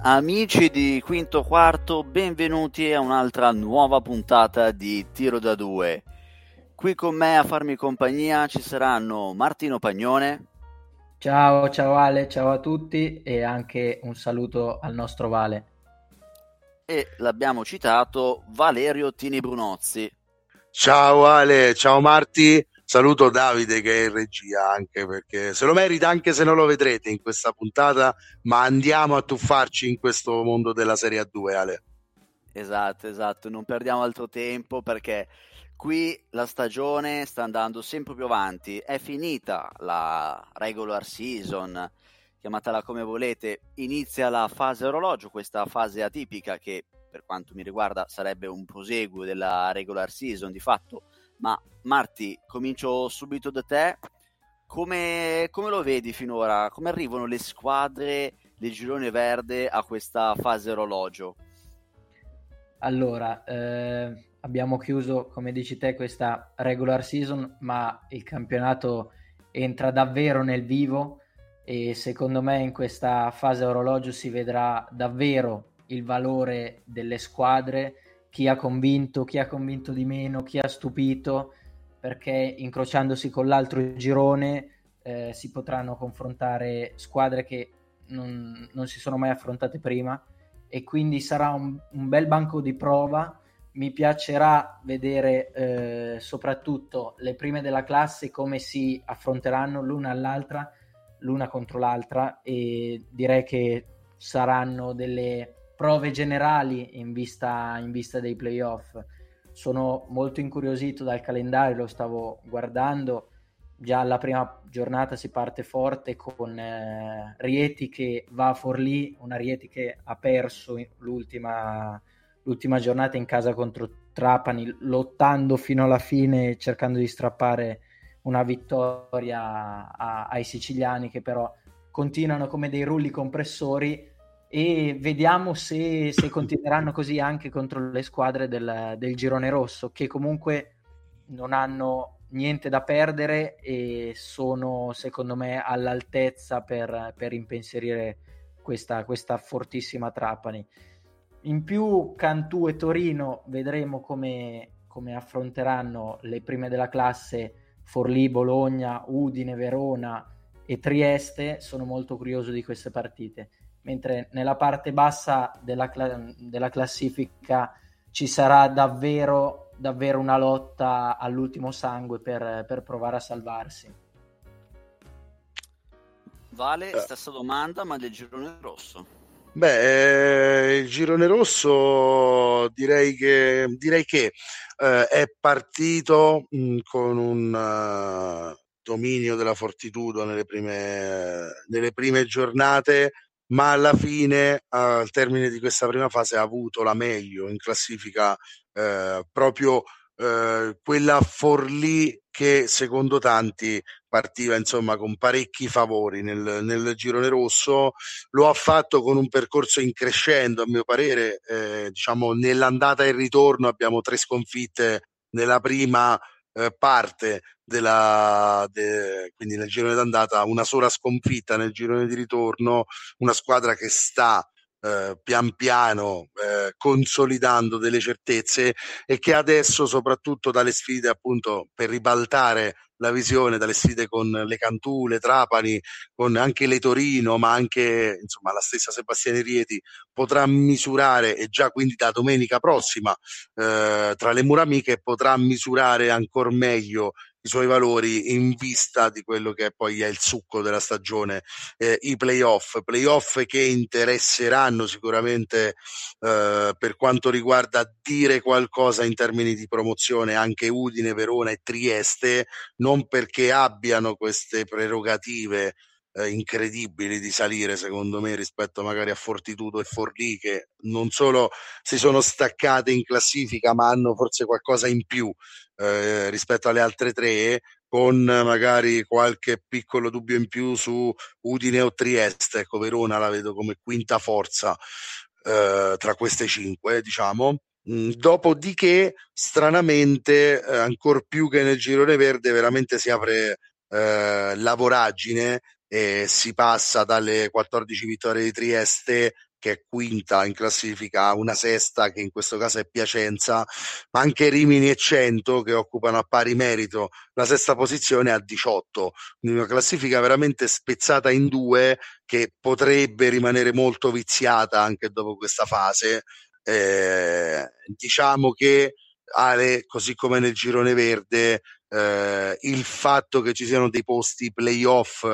Amici di Quinto Quarto, benvenuti a un'altra nuova puntata di Tiro da Due. Qui con me a farmi compagnia ci saranno Martino Pagnone. Ciao, ciao Ale, ciao a tutti e anche un saluto al nostro Vale. E l'abbiamo citato Valerio Tini Brunozzi. Ciao Ale, ciao Marti, saluto Davide che è in regia anche perché se lo merita anche se non lo vedrete in questa puntata, ma andiamo a tuffarci in questo mondo della Serie A2 Ale. Esatto, esatto, non perdiamo altro tempo perché qui la stagione sta andando sempre più avanti, è finita la regular season, chiamatela come volete, inizia la fase orologio, questa fase atipica che per quanto mi riguarda sarebbe un proseguo della regular season. Di fatto, ma Marti, comincio subito da te, come, come lo vedi finora? Come arrivano le squadre del girone verde a questa fase orologio? Allora, eh, abbiamo chiuso, come dici te, questa regular season, ma il campionato entra davvero nel vivo e secondo me in questa fase orologio si vedrà davvero il valore delle squadre, chi ha convinto, chi ha convinto di meno, chi ha stupito, perché incrociandosi con l'altro girone eh, si potranno confrontare squadre che non, non, si sono mai affrontate prima. E quindi sarà un, un bel banco di prova. Mi piacerà vedere eh, soprattutto le prime della classe come si affronteranno l'una all'altra, l'una contro l'altra e direi che saranno delle prove generali in vista, in vista dei playoff. Sono molto incuriosito dal calendario, lo stavo guardando. Già alla prima giornata si parte forte con eh, Rieti che va a Forlì, una Rieti che ha perso l'ultima, l'ultima giornata in casa contro Trapani, lottando fino alla fine, cercando di strappare una vittoria a, ai siciliani che però continuano come dei rulli compressori e vediamo se, se continueranno così anche contro le squadre del, del, girone rosso che comunque non hanno niente da perdere e sono secondo me all'altezza per, per impensierire questa, questa fortissima Trapani. In più Cantù e Torino vedremo come, come affronteranno le prime della classe Forlì, Bologna, Udine, Verona e Trieste. Sono molto curioso di queste partite. Mentre nella parte bassa della, cla- della classifica ci sarà davvero, davvero una lotta all'ultimo sangue per, per provare a salvarsi. Vale, eh. stessa domanda, ma del girone rosso. Beh, eh, il girone rosso direi che, direi che eh, è partito mh, mm, con un uh, dominio della Fortitudo nelle prime, nelle prime giornate, ma alla fine, al termine di questa prima fase, ha avuto la meglio in classifica eh, proprio eh, quella Forlì che secondo tanti partiva insomma con parecchi favori nel, nel girone rosso, lo ha fatto con un percorso in crescendo a mio parere, eh, diciamo nell'andata e ritorno abbiamo tre sconfitte nella prima eh, parte della, de, quindi nel girone d'andata una sola sconfitta nel girone di ritorno, una squadra che sta eh, pian piano eh, consolidando delle certezze e che adesso soprattutto dalle sfide appunto per ribaltare la visione dalle sfide con le Cantù, le Trapani, con anche le Torino, ma anche insomma la stessa Sebastiani Rieti potrà misurare e già quindi da domenica prossima eh, tra le mura potrà misurare ancora meglio i suoi valori in vista di quello che poi è il succo della stagione, eh, i playoff, playoff che interesseranno sicuramente eh, per quanto riguarda dire qualcosa in termini di promozione anche Udine, Verona e Trieste, non perché abbiano queste prerogative eh, incredibili di salire secondo me rispetto magari a Fortitudo e Forlì che non solo si sono staccate in classifica ma hanno forse qualcosa in più eh, rispetto alle altre tre con magari qualche piccolo dubbio in più su Udine o Trieste. Ecco Verona la vedo come quinta forza eh, tra queste cinque diciamo. Mm, Dopodiché, stranamente, eh, ancor più che nel girone verde, veramente si apre eh, la voragine e si passa dalle 14 vittorie di Trieste che è quinta in classifica, una sesta che in questo caso è Piacenza, ma anche Rimini e Cento che occupano a pari merito la sesta posizione a 18. Quindi una classifica veramente spezzata in due che potrebbe rimanere molto viziata anche dopo questa fase. Eh, diciamo che Ale, così come nel girone verde, eh, il fatto che ci siano dei posti playoff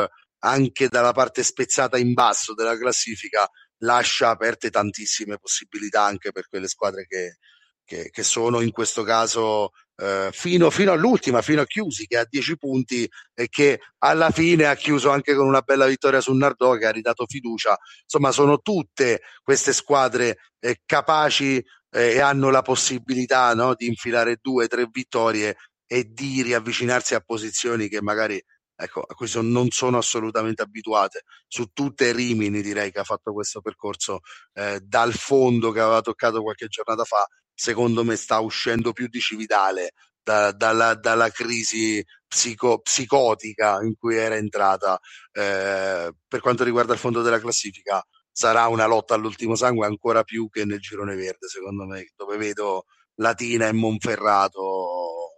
anche dalla parte spezzata in basso della classifica lascia aperte tantissime possibilità anche per quelle squadre che, che, che sono in questo caso eh, fino, fino, all'ultima, fino a Chiusi che ha 10 punti e che alla fine ha chiuso anche con una bella vittoria sul Nardò che ha ridato fiducia. Insomma, sono tutte queste squadre eh, capaci eh, e hanno la possibilità no, di infilare due, tre vittorie e di riavvicinarsi a posizioni che magari ecco, a son, non sono assolutamente abituate. Su tutte Rimini direi che ha fatto questo percorso eh, dal fondo che aveva toccato qualche giornata fa, secondo me sta uscendo più di Cividale da, dalla, dalla, crisi psico, psicotica in cui era entrata. Eh, per quanto riguarda il fondo della classifica, sarà una lotta all'ultimo sangue ancora più che nel girone verde, secondo me, dove vedo Latina e Monferrato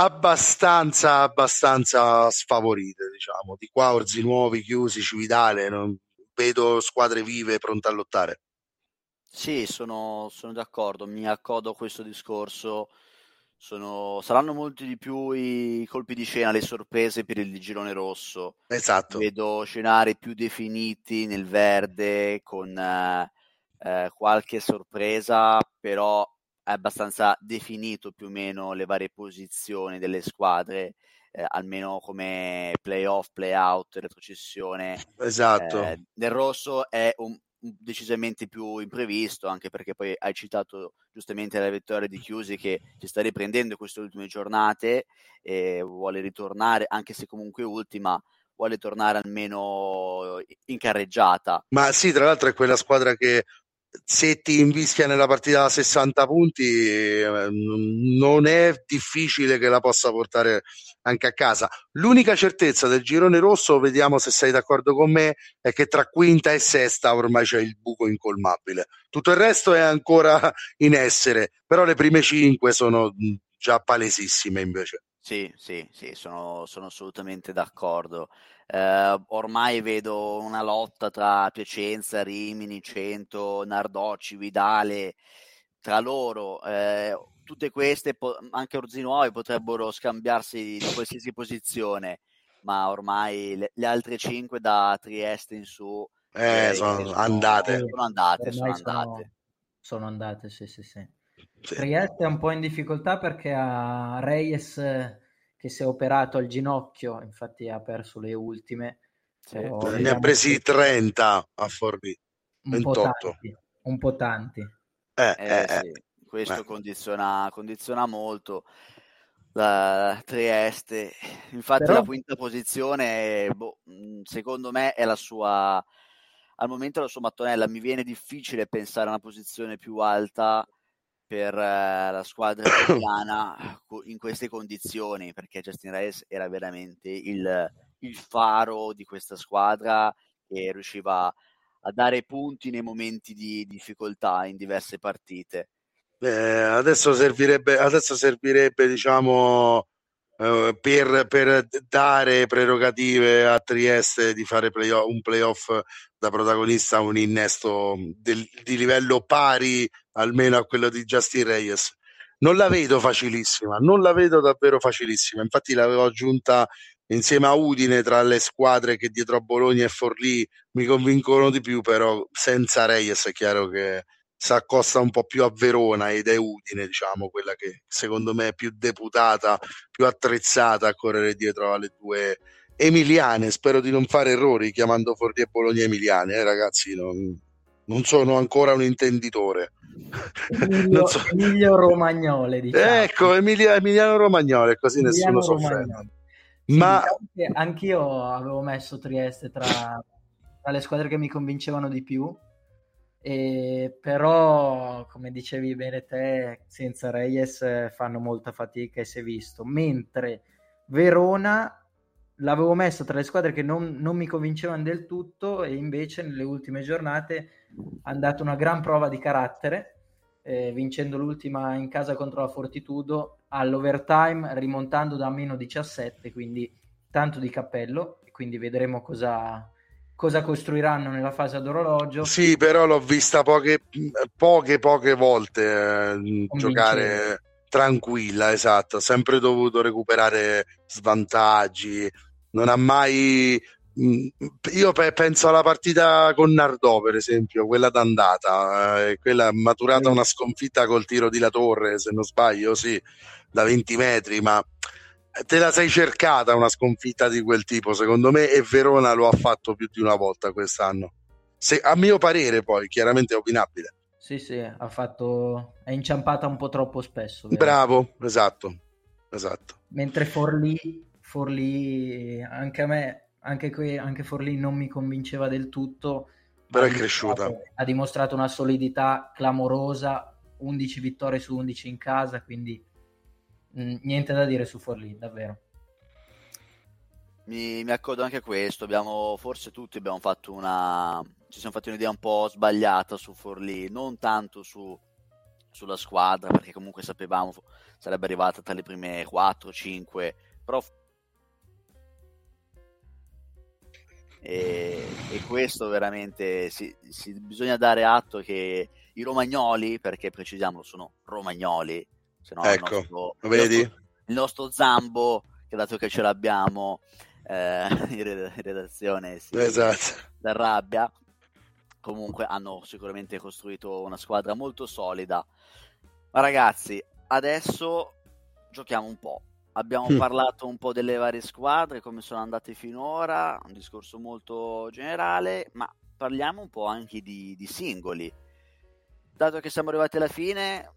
abbastanza, abbastanza sfavorite, diciamo. Di qua Orzi Nuovi, chiusi, Cividale, non vedo squadre vive pronte a lottare. Sì, sono, sono d'accordo, mi accodo a questo discorso. Sono, saranno molti di più i colpi di scena, le sorprese per il girone rosso. Esatto. Vedo scenari più definiti nel verde con eh, eh qualche sorpresa, però abbastanza definito più o meno le varie posizioni delle squadre, eh, almeno come playoff, playout, retrocessione. Esatto. Eh, nel rosso è un, decisamente più imprevisto, anche perché poi hai citato giustamente la vittoria di Chiusi che si sta riprendendo queste ultime giornate e vuole ritornare, anche se comunque ultima, vuole tornare almeno in carreggiata. Ma sì, tra l'altro è quella squadra che se ti invischia nella partita da 60 punti eh, non è difficile che la possa portare anche a casa. L'unica certezza del girone rosso, vediamo se sei d'accordo con me, è che tra quinta e sesta ormai c'è il buco incolmabile. Tutto il resto è ancora in essere, però le prime cinque sono già palesissime invece. Sì, sì, sì, sono, sono assolutamente d'accordo. Eh, ormai vedo una lotta tra Piacenza, Rimini, Cento, Nardò, Cividale, tra loro. Eh, tutte queste, anche Orzinuovi, potrebbero scambiarsi di qualsiasi posizione, ma ormai le, le altre cinque da Trieste in su eh, sono, sono, andate. Sono andate, sono andate. Sono andate, sì, sì, sì. Sì. Trieste è un po' in difficoltà perché ha Reyes che si è operato al ginocchio, infatti ha perso le ultime. Sì. Ne ha presi che... 30 a Forlì. Un po' tanti. Un po' tanti. Eh, eh, eh, sì. Questo condiziona, condiziona, molto la Trieste. Infatti Però... la quinta posizione, boh, secondo me, è la sua... Al momento la sua mattonella. Mi viene difficile pensare a una posizione più alta per eh, la squadra italiana in queste condizioni, perché Justin Reyes era veramente il, il faro di questa squadra e riusciva a dare punti nei momenti di difficoltà in diverse partite. Eh, adesso servirebbe, adesso servirebbe diciamo, eh, per, per, dare prerogative a Trieste di fare play un playoff da protagonista, un innesto del, di livello pari almeno a quello di Justin Reyes. Non la vedo facilissima, non la vedo davvero facilissima. Infatti l'avevo aggiunta insieme a Udine tra le squadre che dietro a Bologna e Forlì mi convincono di più, però senza Reyes è chiaro che si accosta un po' più a Verona ed è Udine, diciamo, quella che secondo me è più deputata, più attrezzata a correre dietro alle due emiliane. Spero di non fare errori chiamando Forlì e Bologna emiliane, eh, ragazzi, non, non sono ancora un intenditore. Emilio, so. Emilio Romagnole, diciamo. Ecco, Emilia, Emiliano Romagnole, così Emiliano nessuno soffre. Sì, Ma diciamo anch'io avevo messo Trieste tra, tra, le squadre che mi convincevano di più, e però, come dicevi bene te, senza Reyes fanno molta fatica e si è visto. Mentre Verona l'avevo messo tra le squadre che non, non, mi convincevano del tutto e invece nelle ultime giornate hanno dato una gran prova di carattere, eh, vincendo l'ultima in casa contro la Fortitudo all'overtime, rimontando da meno 17, quindi tanto di cappello, quindi vedremo cosa, cosa costruiranno nella fase ad orologio. Sì, però l'ho vista poche, poche, poche volte eh, giocare tranquilla, esatto, ha sempre dovuto recuperare svantaggi, non ha mai... Mm, io penso alla partita con Nardò, per esempio, quella d'andata, eh, quella maturata una sconfitta col tiro di La Torre, se non sbaglio, sì, da 20 metri, ma te la sei cercata una sconfitta di quel tipo, secondo me, e Verona lo ha fatto più di una volta quest'anno. Se, a mio parere, poi, chiaramente è opinabile. Sì, sì, ha fatto... è inciampata un po' troppo spesso. Vero? Bravo, esatto, esatto. Mentre Forlì, Forlì anche a me, anche, qui, anche Forlì non mi convinceva del tutto. Però è cresciuta. Ha dimostrato una solidità clamorosa, 11 vittorie su 11 in casa, quindi mh, mm, niente da dire su Forlì, davvero. Mi, mi accordo anche a questo, abbiamo, forse tutti abbiamo fatto una, ci siamo fatti un'idea un po' sbagliata su Forlì, non tanto su, sulla squadra, perché comunque sapevamo sarebbe arrivata tra le prime 4-5, però e, e, questo veramente si, si, bisogna dare atto che i romagnoli, perché precisiamo sono romagnoli, se no ecco, il nostro, vedi? Il nostro, il nostro Zambo, che dato che ce l'abbiamo eh, in redazione, si esatto. rabbia comunque hanno sicuramente costruito una squadra molto solida. Ma ragazzi, adesso giochiamo un po'. Abbiamo mm. parlato un po' delle varie squadre, come sono andate finora, un discorso molto generale, ma parliamo un po' anche di, di singoli. Dato che siamo arrivati alla fine,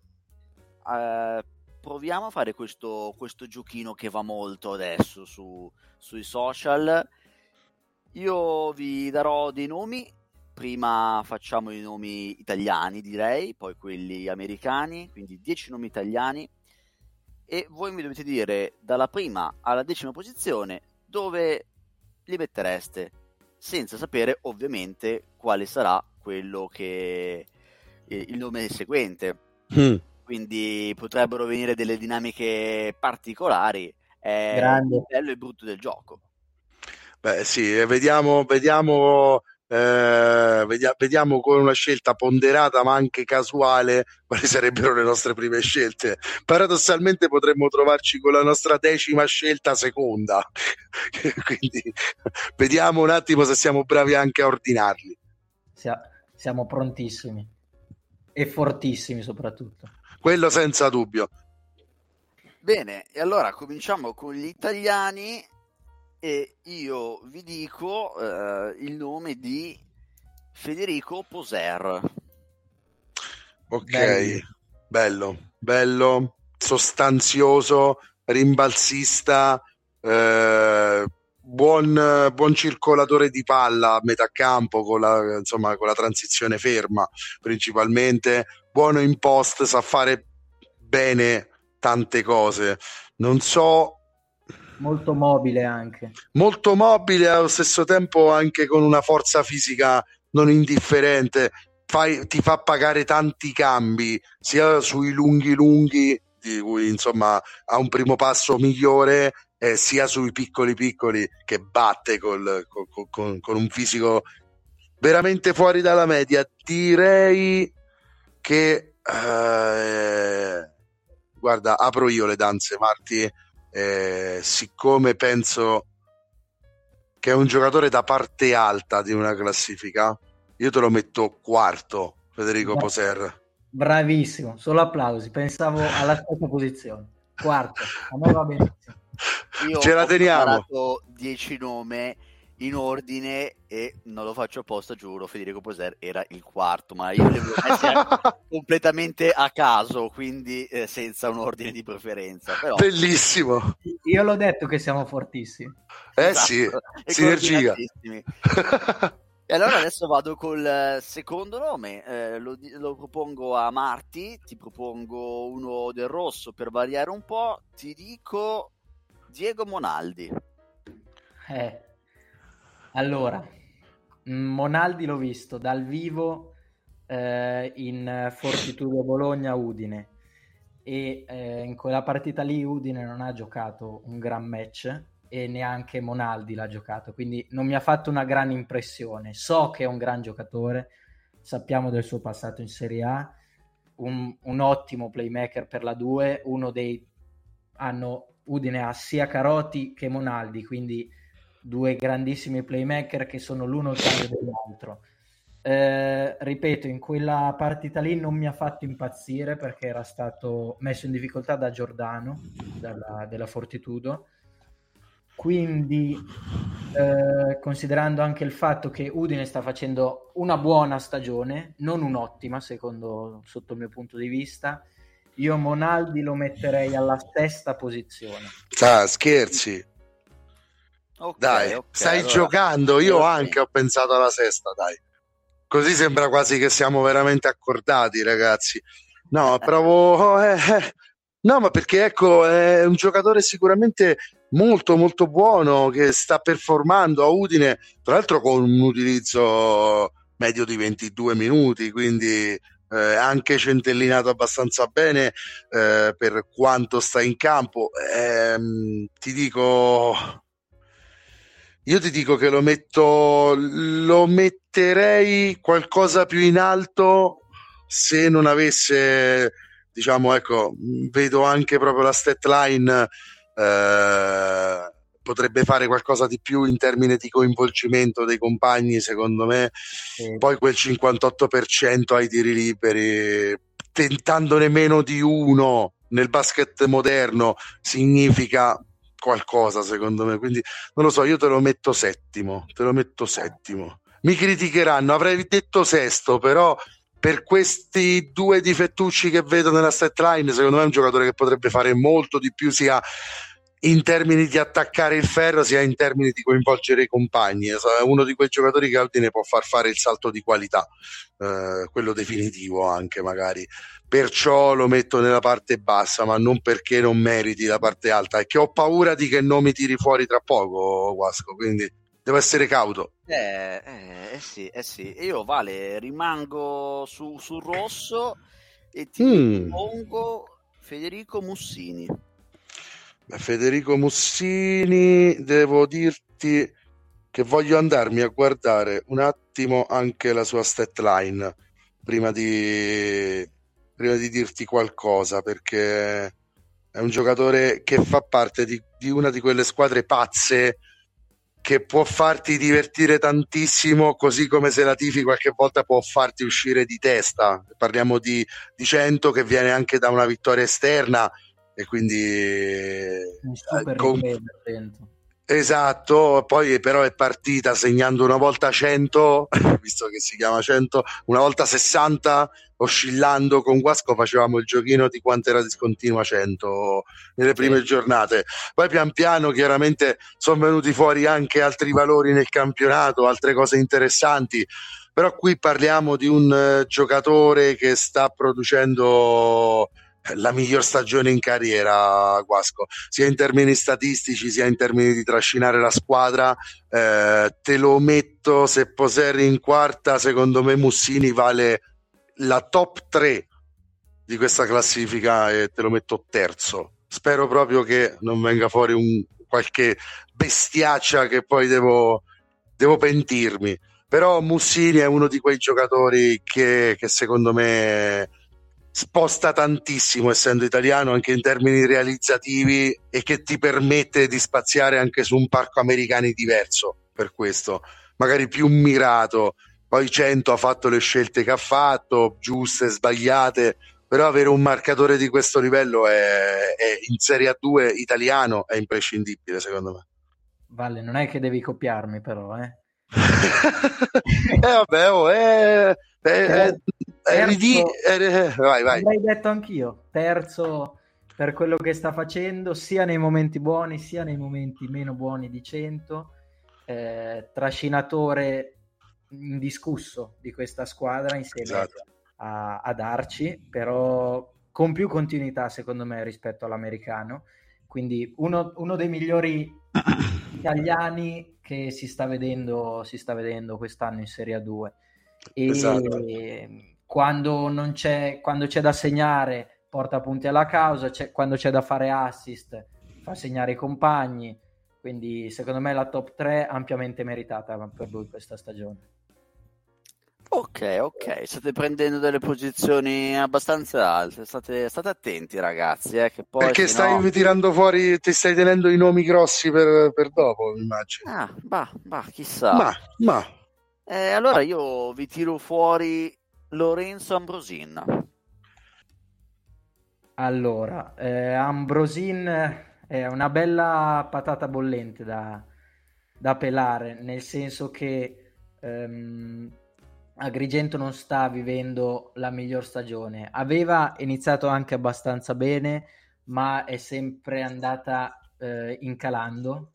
eh, proviamo a fare questo, questo, giochino che va molto adesso su, sui social. Io vi darò dei nomi prima facciamo i nomi italiani, direi, poi quelli americani, quindi 10 nomi italiani e voi mi dovete dire dalla prima alla decima posizione dove li mettereste, senza sapere ovviamente quale sarà quello che il nome seguente. Mm. Quindi potrebbero venire delle dinamiche particolari. È Grande. il bello e brutto del gioco. Beh, sì, vediamo, vediamo eh, vediamo con una scelta ponderata ma anche casuale quali sarebbero le nostre prime scelte. Paradossalmente potremmo trovarci con la nostra decima scelta seconda. Quindi vediamo un attimo se siamo bravi anche a ordinarli. Siamo prontissimi e fortissimi soprattutto. Quello senza dubbio. Bene, e allora cominciamo con gli italiani e io vi dico eh, il nome di Federico Poser. Ok, bello, bello, bello sostanzioso, rimbalzista, eh, buon, buon, circolatore di palla a metà campo con la, insomma, con la transizione ferma principalmente, buono in post, sa fare bene tante cose. Non so Molto mobile anche. Molto mobile allo stesso tempo anche con una forza fisica non indifferente. Fai, ti fa pagare tanti cambi, sia sui lunghi lunghi, di cui insomma ha un primo passo migliore, eh, sia sui piccoli piccoli che batte col, col, con, con un fisico veramente fuori dalla media. Direi che... Eh, guarda, apro io le danze, Marti eh, siccome penso che è un giocatore da parte alta di una classifica, io te lo metto quarto, Federico Poser. Bravissimo, solo applausi, pensavo alla stessa posizione. Quarto, a me va benissimo. Io Ce la teniamo. Ho 10 nome in ordine e non lo faccio apposta, giuro, Federico Poser era il quarto, ma io li avevo messi completamente a caso, quindi eh, senza un ordine di preferenza. Però... Bellissimo! Io l'ho detto che siamo fortissimi. Eh esatto. sì, sinergia. E allora adesso vado col secondo nome, eh, lo, lo, propongo a Marti, ti propongo uno del rosso per variare un po', ti dico Diego Monaldi. Eh. Allora, Monaldi l'ho visto dal vivo eh, in Fortitudo Bologna Udine e eh, in quella partita lì Udine non ha giocato un gran match e neanche Monaldi l'ha giocato, quindi non mi ha fatto una gran impressione. So che è un gran giocatore, sappiamo del suo passato in Serie A, un, un ottimo playmaker per la 2, uno dei hanno Udine ha sia Carotti che Monaldi, quindi due grandissimi playmaker che sono l'uno il cambio dell'altro. Eh, ripeto, in quella partita lì non mi ha fatto impazzire perché era stato messo in difficoltà da Giordano dalla, della Fortitudo. Quindi, eh, considerando anche il fatto che Udine sta facendo una buona stagione, non un'ottima, secondo sotto il mio punto di vista, io Monaldi lo metterei alla sesta posizione. Ah, scherzi. Okay, dai, okay, stai allora, giocando. Io anche ho pensato alla sesta, dai. Così sembra quasi che siamo veramente accordati, ragazzi. No, provo. Eh, eh. No, ma perché ecco, è un giocatore sicuramente molto molto buono che sta performando a Udine, tra l'altro con un utilizzo medio di 22 minuti, quindi eh, anche centellinato abbastanza bene eh, per quanto sta in campo. Eh, ti dico, io ti dico che lo metto, lo metterei qualcosa più in alto se non avesse, diciamo, ecco, vedo anche proprio la stat line. Eh, potrebbe fare qualcosa di più in termini di coinvolgimento dei compagni, secondo me. Sì. Poi quel 58% ai tiri liberi, tentandone meno di uno nel basket moderno, significa qualcosa, secondo me. Quindi non lo so, io te lo metto settimo, te lo metto settimo. Mi criticheranno, avrei detto sesto, però per questi due difettucci che vedo nella set line, secondo me è un giocatore che potrebbe fare molto di più sia in termini di attaccare il ferro sia in termini di coinvolgere i compagni. È uno di quei giocatori che Aldine può far fare il salto di qualità, eh, quello definitivo anche magari. Perciò lo metto nella parte bassa, ma non perché non meriti la parte alta, è che ho paura di che non mi tiri fuori tra poco, Guasco, quindi devo essere cauto. Eh, eh, eh sì, eh sì. Io, Vale, rimango su, sul rosso e ti mm. pongo Federico Mussini. Federico Mussini, devo dirti che voglio andarmi a guardare un attimo anche la sua stat line prima di, prima di dirti qualcosa perché è un giocatore che fa parte di, di una di quelle squadre pazze che può farti divertire tantissimo, così come se la tifi qualche volta può farti uscire di testa. Parliamo di, di 100 che viene anche da una vittoria esterna, e quindi super con... esatto poi però è partita segnando una volta 100 visto che si chiama 100 una volta 60 oscillando con Guasco facevamo il giochino di quanto era discontinua 100 nelle prime sì. giornate poi pian piano chiaramente sono venuti fuori anche altri valori nel campionato altre cose interessanti però qui parliamo di un uh, giocatore che sta producendo la miglior stagione in carriera, Guasco, sia in termini statistici sia in termini di trascinare la squadra. Eh, te lo metto se Poserri in quarta, secondo me Mussini vale la top 3 di questa classifica e te lo metto terzo. Spero proprio che non venga fuori un, qualche bestiaccia che poi devo, devo pentirmi. Però Mussini è uno di quei giocatori che, che secondo me sposta tantissimo essendo italiano anche in termini realizzativi e che ti permette di spaziare anche su un parco americani diverso per questo, magari più mirato. Poi Cento ha fatto le scelte che ha fatto, giuste, sbagliate, però avere un marcatore di questo livello è, è in Serie A2 italiano è imprescindibile secondo me. Valle, non è che devi copiarmi però, eh? eh vabbè, oh, eh, eh, eh, terzo, eh, vai, vai. L'hai detto anch'io, terzo per quello che sta facendo, sia nei momenti buoni sia nei momenti meno buoni di 100, eh, trascinatore indiscusso di questa squadra insieme esatto. a, ad Arci, però con più continuità secondo me rispetto all'americano, quindi uno, uno dei migliori italiani che si sta vedendo, si sta vedendo quest'anno in Serie A2. E esatto. Quando, non c'è, quando c'è da segnare porta punti alla causa, c'è, quando c'è da fare assist fa segnare i compagni, quindi secondo me la top 3 ampiamente meritata per lui questa stagione. Ok, ok, state prendendo delle posizioni abbastanza alte, state, state attenti ragazzi. Eh, che poi, Perché stai no... tirando fuori, ti stai tenendo i nomi grossi per, per dopo, immagino. Ah, bah, bah, chissà. Ma, ma. Eh, allora io vi tiro fuori Lorenzo Ambrosin. Allora, eh, Ambrosin è una bella patata bollente da, da pelare, nel senso che... Um, Agrigento non sta vivendo la miglior stagione. Aveva iniziato anche abbastanza bene, ma è sempre andata eh, incalando.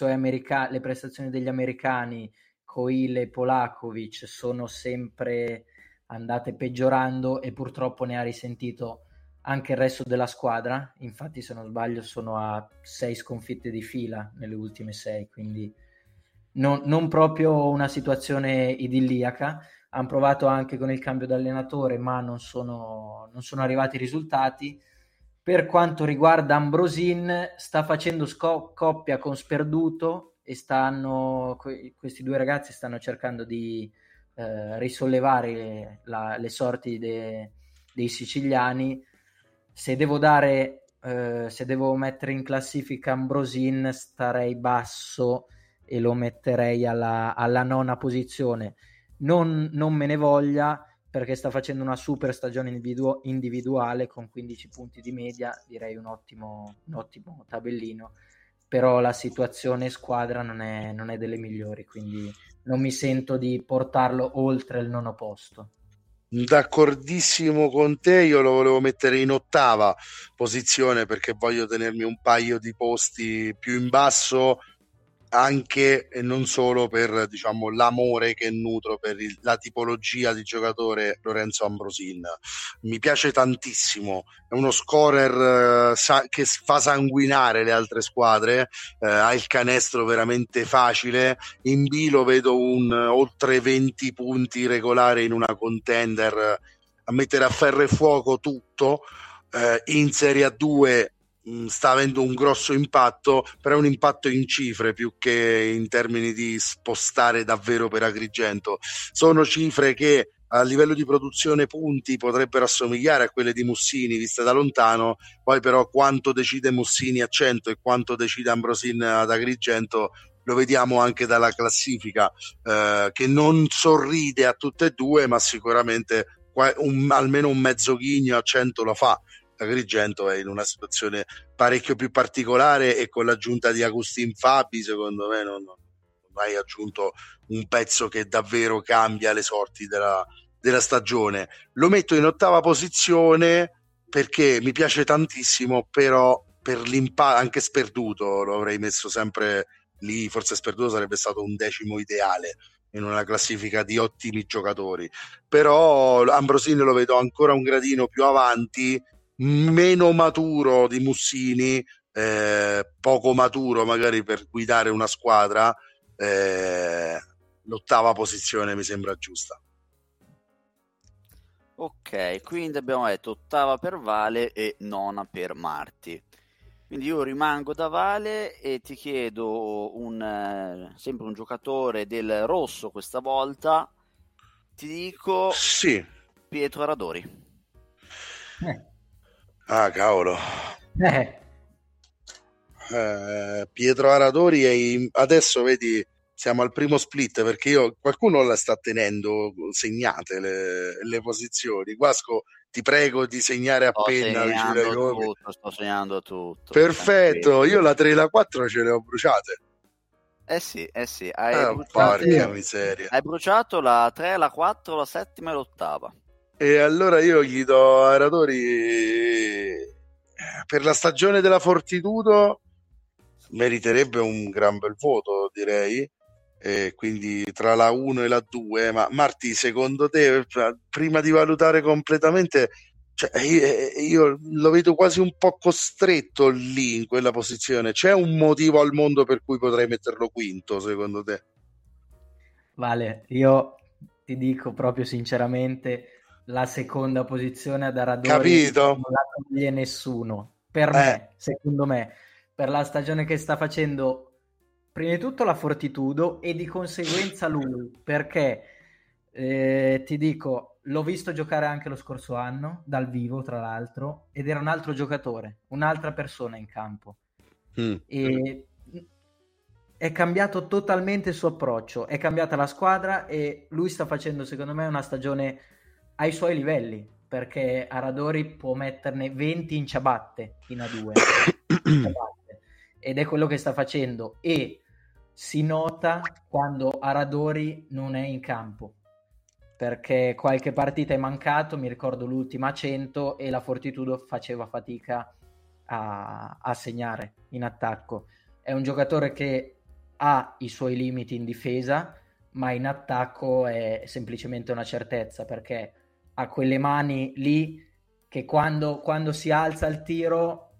America- le prestazioni degli americani, Coile e Polakovic, sono sempre andate peggiorando e purtroppo ne ha risentito anche il resto della squadra. Infatti, se non sbaglio, sono a sei sconfitte di fila nelle ultime sei, quindi non, non proprio una situazione idilliaca. Hanno provato anche con il cambio d'allenatore, ma non sono, non sono arrivati i risultati. Per quanto riguarda Ambrosin, sta facendo sco- coppia con Sperduto e stanno, questi due ragazzi stanno cercando di eh, risollevare la, le sorti de, dei siciliani. Se devo dare, eh, se devo mettere in classifica Ambrosin, starei basso e lo metterei alla, alla nona posizione. Non, non, me ne voglia perché sta facendo una super stagione individu- individuale con 15 punti di media, direi un ottimo, un ottimo tabellino, però la situazione squadra non è, non è delle migliori, quindi non mi sento di portarlo oltre il nono posto. D'accordissimo con te, io lo volevo mettere in ottava posizione perché voglio tenermi un paio di posti più in basso anche e non solo per diciamo, l'amore che nutro per il, la tipologia di giocatore Lorenzo Ambrosin. Mi piace tantissimo, è uno scorer uh, sa- che fa sanguinare le altre squadre, uh, ha il canestro veramente facile, in B lo vedo un uh, oltre 20 punti regolare in una contender a mettere a ferro e fuoco tutto. in Serie A2 Mm, sta avendo un grosso impatto, però è un impatto in cifre più che in termini di spostare davvero per Agrigento. Sono cifre che a livello di produzione punti potrebbero assomigliare a quelle di Mussini viste da lontano, poi però quanto decide Mussini a 100 e quanto decide Ambrosin ad Agrigento lo vediamo anche dalla classifica eh, che non sorride a tutte e due, ma sicuramente un, almeno un mezzo ghigno a 100 lo fa. Agrigento è in una situazione parecchio più particolare e con l'aggiunta di Agustin Fabi secondo me non, non hai aggiunto un pezzo che davvero cambia le sorti della, della stagione. Lo metto in ottava posizione perché mi piace tantissimo, però per l'impatto, anche sperduto lo avrei messo sempre lì, forse sperduto sarebbe stato un decimo ideale in una classifica di ottimi giocatori. Però Ambrosini lo vedo ancora un gradino più avanti meno maturo di Mussini, eh, poco maturo magari per guidare una squadra, eh, l'ottava posizione mi sembra giusta. Ok, quindi abbiamo detto ottava per Vale e nona per Marti. Quindi io rimango da Vale e ti chiedo un, eh, sempre un giocatore del rosso questa volta. Ti dico sì. Pietro Aradori. Eh. Ah, cavolo. Eh. Eh, Pietro Aradori è in... adesso vedi siamo al primo split perché io, qualcuno la sta tenendo segnate le, le posizioni Guasco ti prego di segnare appena sto tutto, sto segnando tutto perfetto io la 3 e la 4 ce le ho bruciate eh sì, eh sì, hai, ah, bruciato, miseria. hai bruciato la 3, la 4, la settima e l'ottava e allora io gli do a Radori per la stagione della Fortitudo meriterebbe un gran bel voto, direi. E quindi tra la 1 e la 2, ma Marti, secondo te, prima di valutare completamente, cioè, io, lo vedo quasi un po' costretto lì in quella posizione. C'è un motivo al mondo per cui potrei metterlo quinto, secondo te? Vale, io ti dico proprio sinceramente la seconda posizione ad Aradori Capito? non la toglie nessuno. Per eh. me, secondo me, per la stagione che sta facendo, prima di tutto la Fortitudo e di conseguenza lui, perché eh, ti dico, l'ho visto giocare anche lo scorso anno, dal vivo tra l'altro, ed era un altro giocatore, un'altra persona in campo. Mm. E è cambiato totalmente il suo approccio, è cambiata la squadra e lui sta facendo secondo me una stagione ai suoi livelli, perché Aradori può metterne 20 in ciabatte in A2 ed è quello che sta facendo. E si nota quando Aradori non è in campo perché qualche partita è mancato, mi ricordo l'ultima a 100 e la Fortitudo faceva fatica a, a segnare in attacco. È un giocatore che ha i suoi limiti in difesa, ma in attacco è semplicemente una certezza perché ha quelle mani lì che quando, quando si alza il tiro,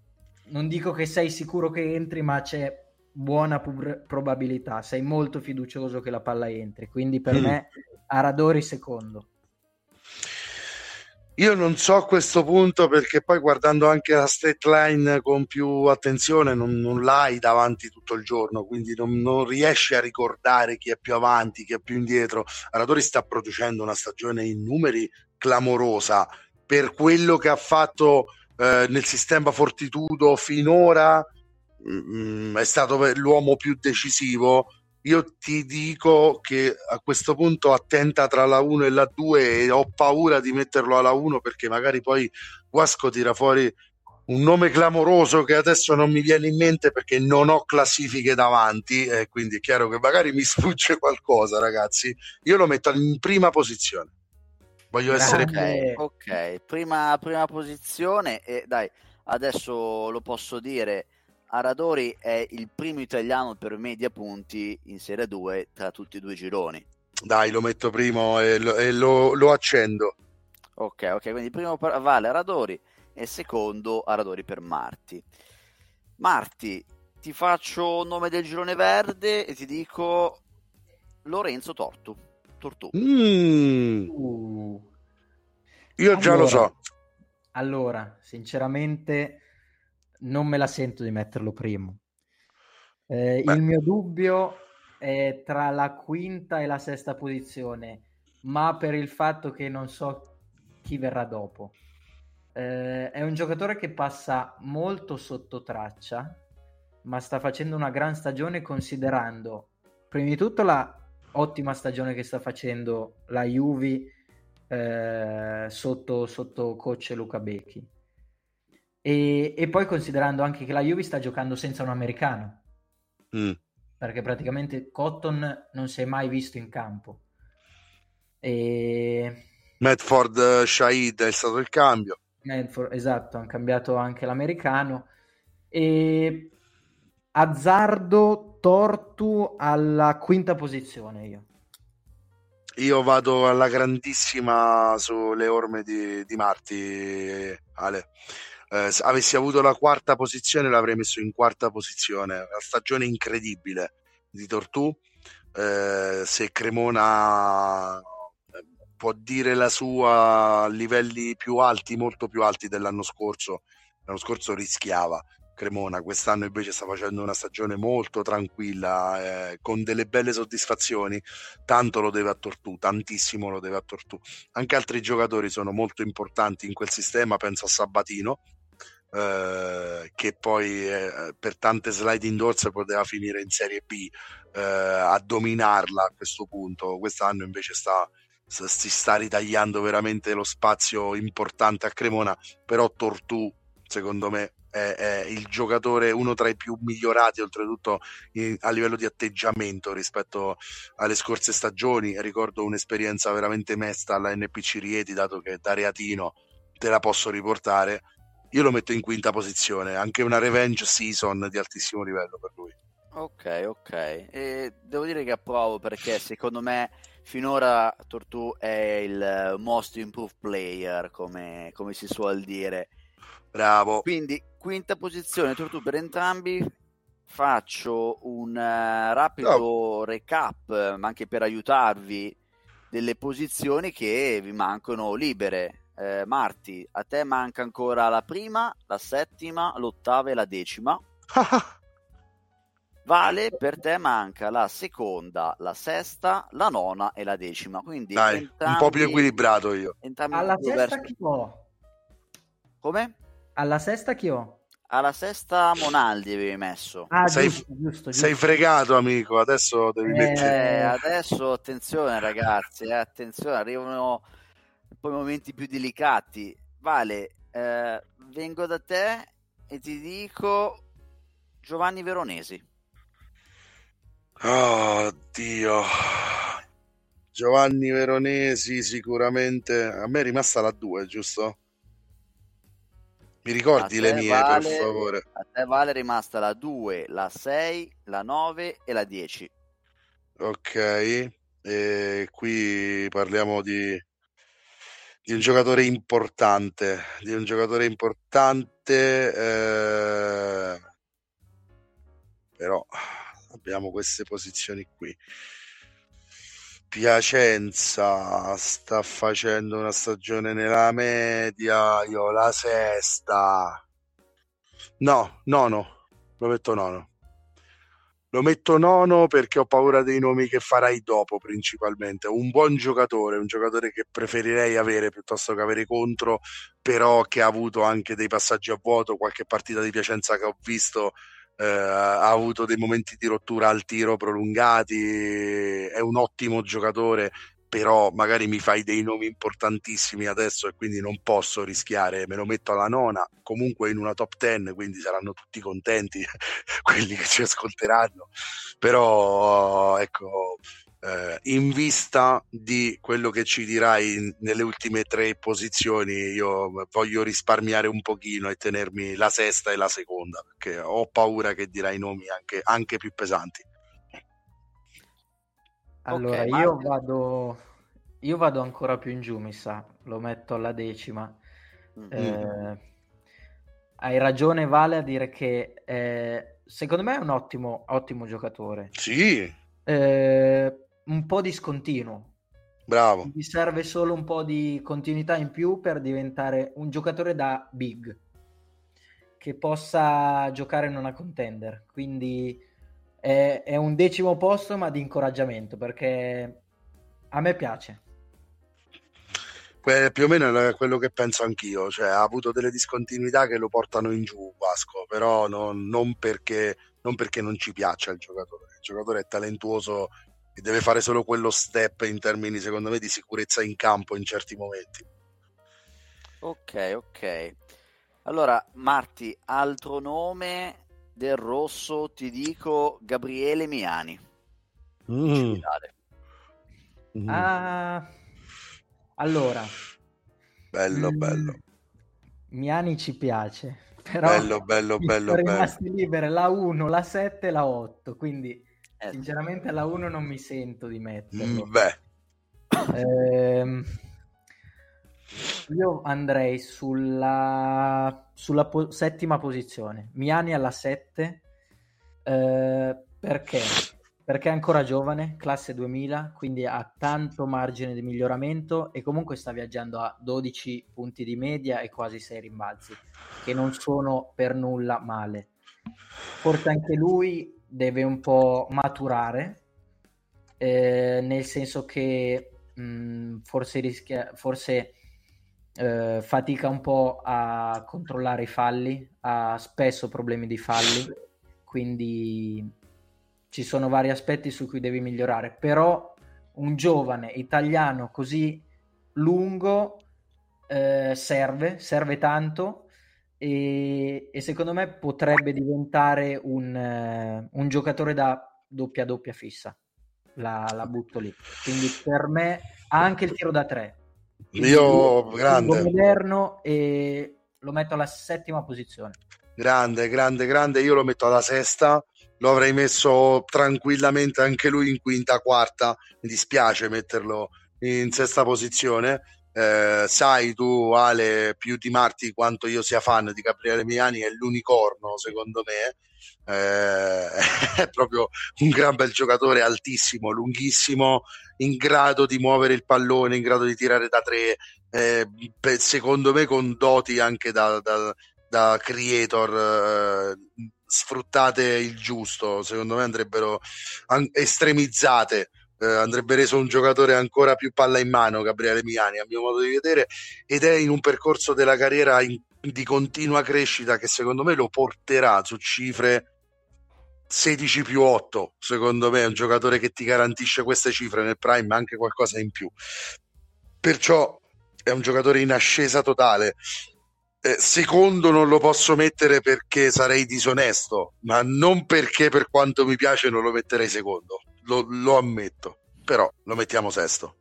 non dico che sei sicuro che entri, ma c'è buona pub- probabilità, sei molto fiducioso che la palla entri, quindi per mm. me Aradori secondo. Io non so a questo punto perché poi guardando anche la state line con più attenzione non, non l'hai davanti tutto il giorno, quindi non, non, riesci a ricordare chi è più avanti, chi è più indietro. Aradori sta producendo una stagione in numeri clamorosa per quello che ha fatto eh, nel sistema Fortitudo finora. Mm, è stato l'uomo più decisivo. Io ti dico che a questo punto attenta tra la 1 e la 2 e ho paura di metterlo alla 1 perché magari poi Guasco tira fuori un nome clamoroso che adesso non mi viene in mente perché non ho classifiche davanti e quindi è chiaro che magari mi sfugge qualcosa ragazzi. Io lo metto in prima posizione voglio essere ok, ok. Prima, prima posizione e dai adesso lo posso dire Aradori è il primo italiano per media punti in Serie 2 tra tutti e due i gironi. Dai, lo metto primo e lo, e lo, lo accendo. Ok, ok, quindi primo vale Aradori e secondo Aradori per Marti. Marti, ti faccio nome del girone verde e ti dico Lorenzo Tortu. Tortu. Mm. Uh. Io allora, già lo so. Allora, sinceramente non me la sento di metterlo primo. Eh, il mio dubbio è tra la quinta e la sesta posizione, ma per il fatto che non so chi verrà dopo. Eh, è un giocatore che passa molto sotto traccia, ma sta facendo una gran stagione considerando, prima di tutto, la ottima stagione che sta facendo la Juve eh, sotto, sotto coach Luca Becchi e, e, poi considerando anche che la Juve sta giocando senza un americano, mm. perché praticamente Cotton non si è mai visto in campo. E... Medford Shahid è stato il cambio. Medford, esatto, hanno cambiato anche l'americano. E azzardo Tortu alla quinta posizione io. Io vado alla grandissima sulle orme di, di Marti, Ale eh, avessi avuto la quarta posizione l'avrei messo in quarta posizione. La stagione incredibile di Tortù. Eh, se Cremona eh, può dire la sua a livelli più alti, molto più alti dell'anno scorso, l'anno scorso rischiava. Cremona quest'anno invece sta facendo una stagione molto tranquilla, eh, con delle belle soddisfazioni. Tanto lo deve a Tortù, tantissimo lo deve a Tortù. Anche altri giocatori sono molto importanti in quel sistema, penso a Sabatino, eh, che poi eh, per tante slide indoors poteva finire in Serie B eh, a dominarla a questo punto. Quest'anno invece sta, si sta ritagliando veramente lo spazio importante a Cremona, però Tortù secondo me è, è, il giocatore uno tra i più migliorati oltretutto in, a livello di atteggiamento rispetto alle scorse stagioni ricordo un'esperienza veramente mesta alla NPC Rieti dato che da Reatino te la posso riportare io lo metto in quinta posizione, anche una revenge season di altissimo livello per lui. Ok, ok. E devo dire che approvo perché secondo me finora Tortù è il most improved player, come, come si suol dire. Bravo. Quindi, quinta posizione, Tortù per entrambi. Faccio un uh, rapido no. recap, ma anche per aiutarvi, delle posizioni che vi mancano libere. Eh, Marti, a te manca ancora la prima, la settima, l'ottava e la decima. Vale, per te manca la seconda, la sesta, la nona e la decima. Quindi Dai, entrambi, un po' più equilibrato io. Alla sesta verso... chi ho? Come? Alla sesta chi ho? Alla sesta Monaldi avevi messo. Ah, sei, giusto, giusto, giusto. sei fregato, amico. Adesso devi eh, mettere. Adesso attenzione, ragazzi. Eh, attenzione, arrivano poi momenti più delicati. Vale, eh, vengo da te e ti dico Giovanni Veronesi. Oh Dio. Giovanni Veronesi sicuramente a me è rimasta la 2, giusto? Mi ricordi le mie vale, per favore? A te vale rimasta la 2, la 6, la 9 e la 10. Ok, e qui parliamo di, di un giocatore importante, di un giocatore importante, eh, però abbiamo queste posizioni qui. Piacenza sta facendo una stagione nella media, io la sesta. No, nono, lo metto nono. Lo metto nono perché ho paura dei nomi che farai dopo principalmente. Un buon giocatore, un giocatore che preferirei avere piuttosto che avere contro, però che ha avuto anche dei passaggi a vuoto, qualche partita di Piacenza che ho visto eh, ha avuto dei momenti di rottura al tiro prolungati, è un ottimo giocatore, però magari mi fai dei nomi importantissimi adesso e quindi non posso rischiare, me lo metto alla nona, comunque in una top ten, quindi saranno tutti contenti quelli che ci ascolteranno, però ecco, eh, in vista di quello che ci dirai nelle ultime tre posizioni, io voglio risparmiare un pochino e tenermi la sesta e la seconda, perché ho paura che dirai nomi anche, anche più pesanti. Allora, okay, io, vado, io vado ancora più in giù, mi sa, lo metto alla decima. Mm-hmm. Eh, hai ragione, Vale, a dire che eh, secondo me è un ottimo, ottimo giocatore. Sì. Eh, un po' discontinuo. Bravo. Mi serve solo un po' di continuità in più per diventare un giocatore da big che possa giocare in una contender. Quindi è, è un decimo posto, ma di incoraggiamento perché a me piace. Que- più o meno è quello che penso anch'io, cioè ha avuto delle discontinuità che lo portano in giù Vasco, però non, non, perché, non perché non ci piaccia il giocatore, il giocatore è talentuoso e deve fare solo quello step in termini, secondo me, di sicurezza in campo in certi momenti. Ok, ok. Allora, Marti, altro nome del rosso, ti dico Gabriele Miani. Mm. Mm. Ah, allora, bello, mm, bello. Miani ci piace. Però bello, bello, bello. Sono rimasti libere la 1, la 7 e la 8, quindi eh. Sinceramente alla 1 non mi sento di metterlo. Mm, beh. Eh, io andrei sulla, sulla po- settima posizione. Miani alla 7. Eh, perché? Perché è ancora giovane, classe 2000, quindi ha tanto margine di miglioramento e comunque sta viaggiando a 12 punti di media e quasi 6 rimbalzi, che non sono per nulla male. Forse anche lui deve un po' maturare, eh, nel senso che mh, mm, forse, rischia, forse eh, fatica un po' a controllare i falli, ha spesso problemi di falli, quindi ci sono vari aspetti su cui devi migliorare, però un giovane italiano così lungo eh, serve, serve tanto e, e secondo me potrebbe diventare un, uh, un, giocatore da doppia doppia fissa. La, la, butto lì. Quindi per me ha anche il tiro da tre. Io grande. moderno e lo metto alla settima posizione. grande, grande, grande. Io lo metto alla sesta, lo avrei messo tranquillamente anche lui in quinta, quarta. Mi dispiace metterlo in sesta posizione. Eh, sai tu, Ale, più di Marti, quanto io sia fan di Gabriele Miani, è l'unicorno secondo me. Eh, è proprio un gran bel giocatore, altissimo, lunghissimo, in grado di muovere il pallone, in grado di tirare da tre. Eh, secondo me, con doti anche da, da, da creator. Eh, sfruttate il giusto, secondo me andrebbero an- estremizzate eh, andrebbe reso un giocatore ancora più palla in mano Gabriele Miani a mio modo di vedere ed è in un percorso della carriera in, di continua crescita che secondo me lo porterà su cifre 16 più 8 secondo me è un giocatore che ti garantisce queste cifre nel prime ma anche qualcosa in più. Perciò è un giocatore in ascesa totale. Eh, secondo non lo posso mettere perché sarei disonesto ma non perché per quanto mi piace non lo metterei secondo lo, lo ammetto, però lo mettiamo sesto.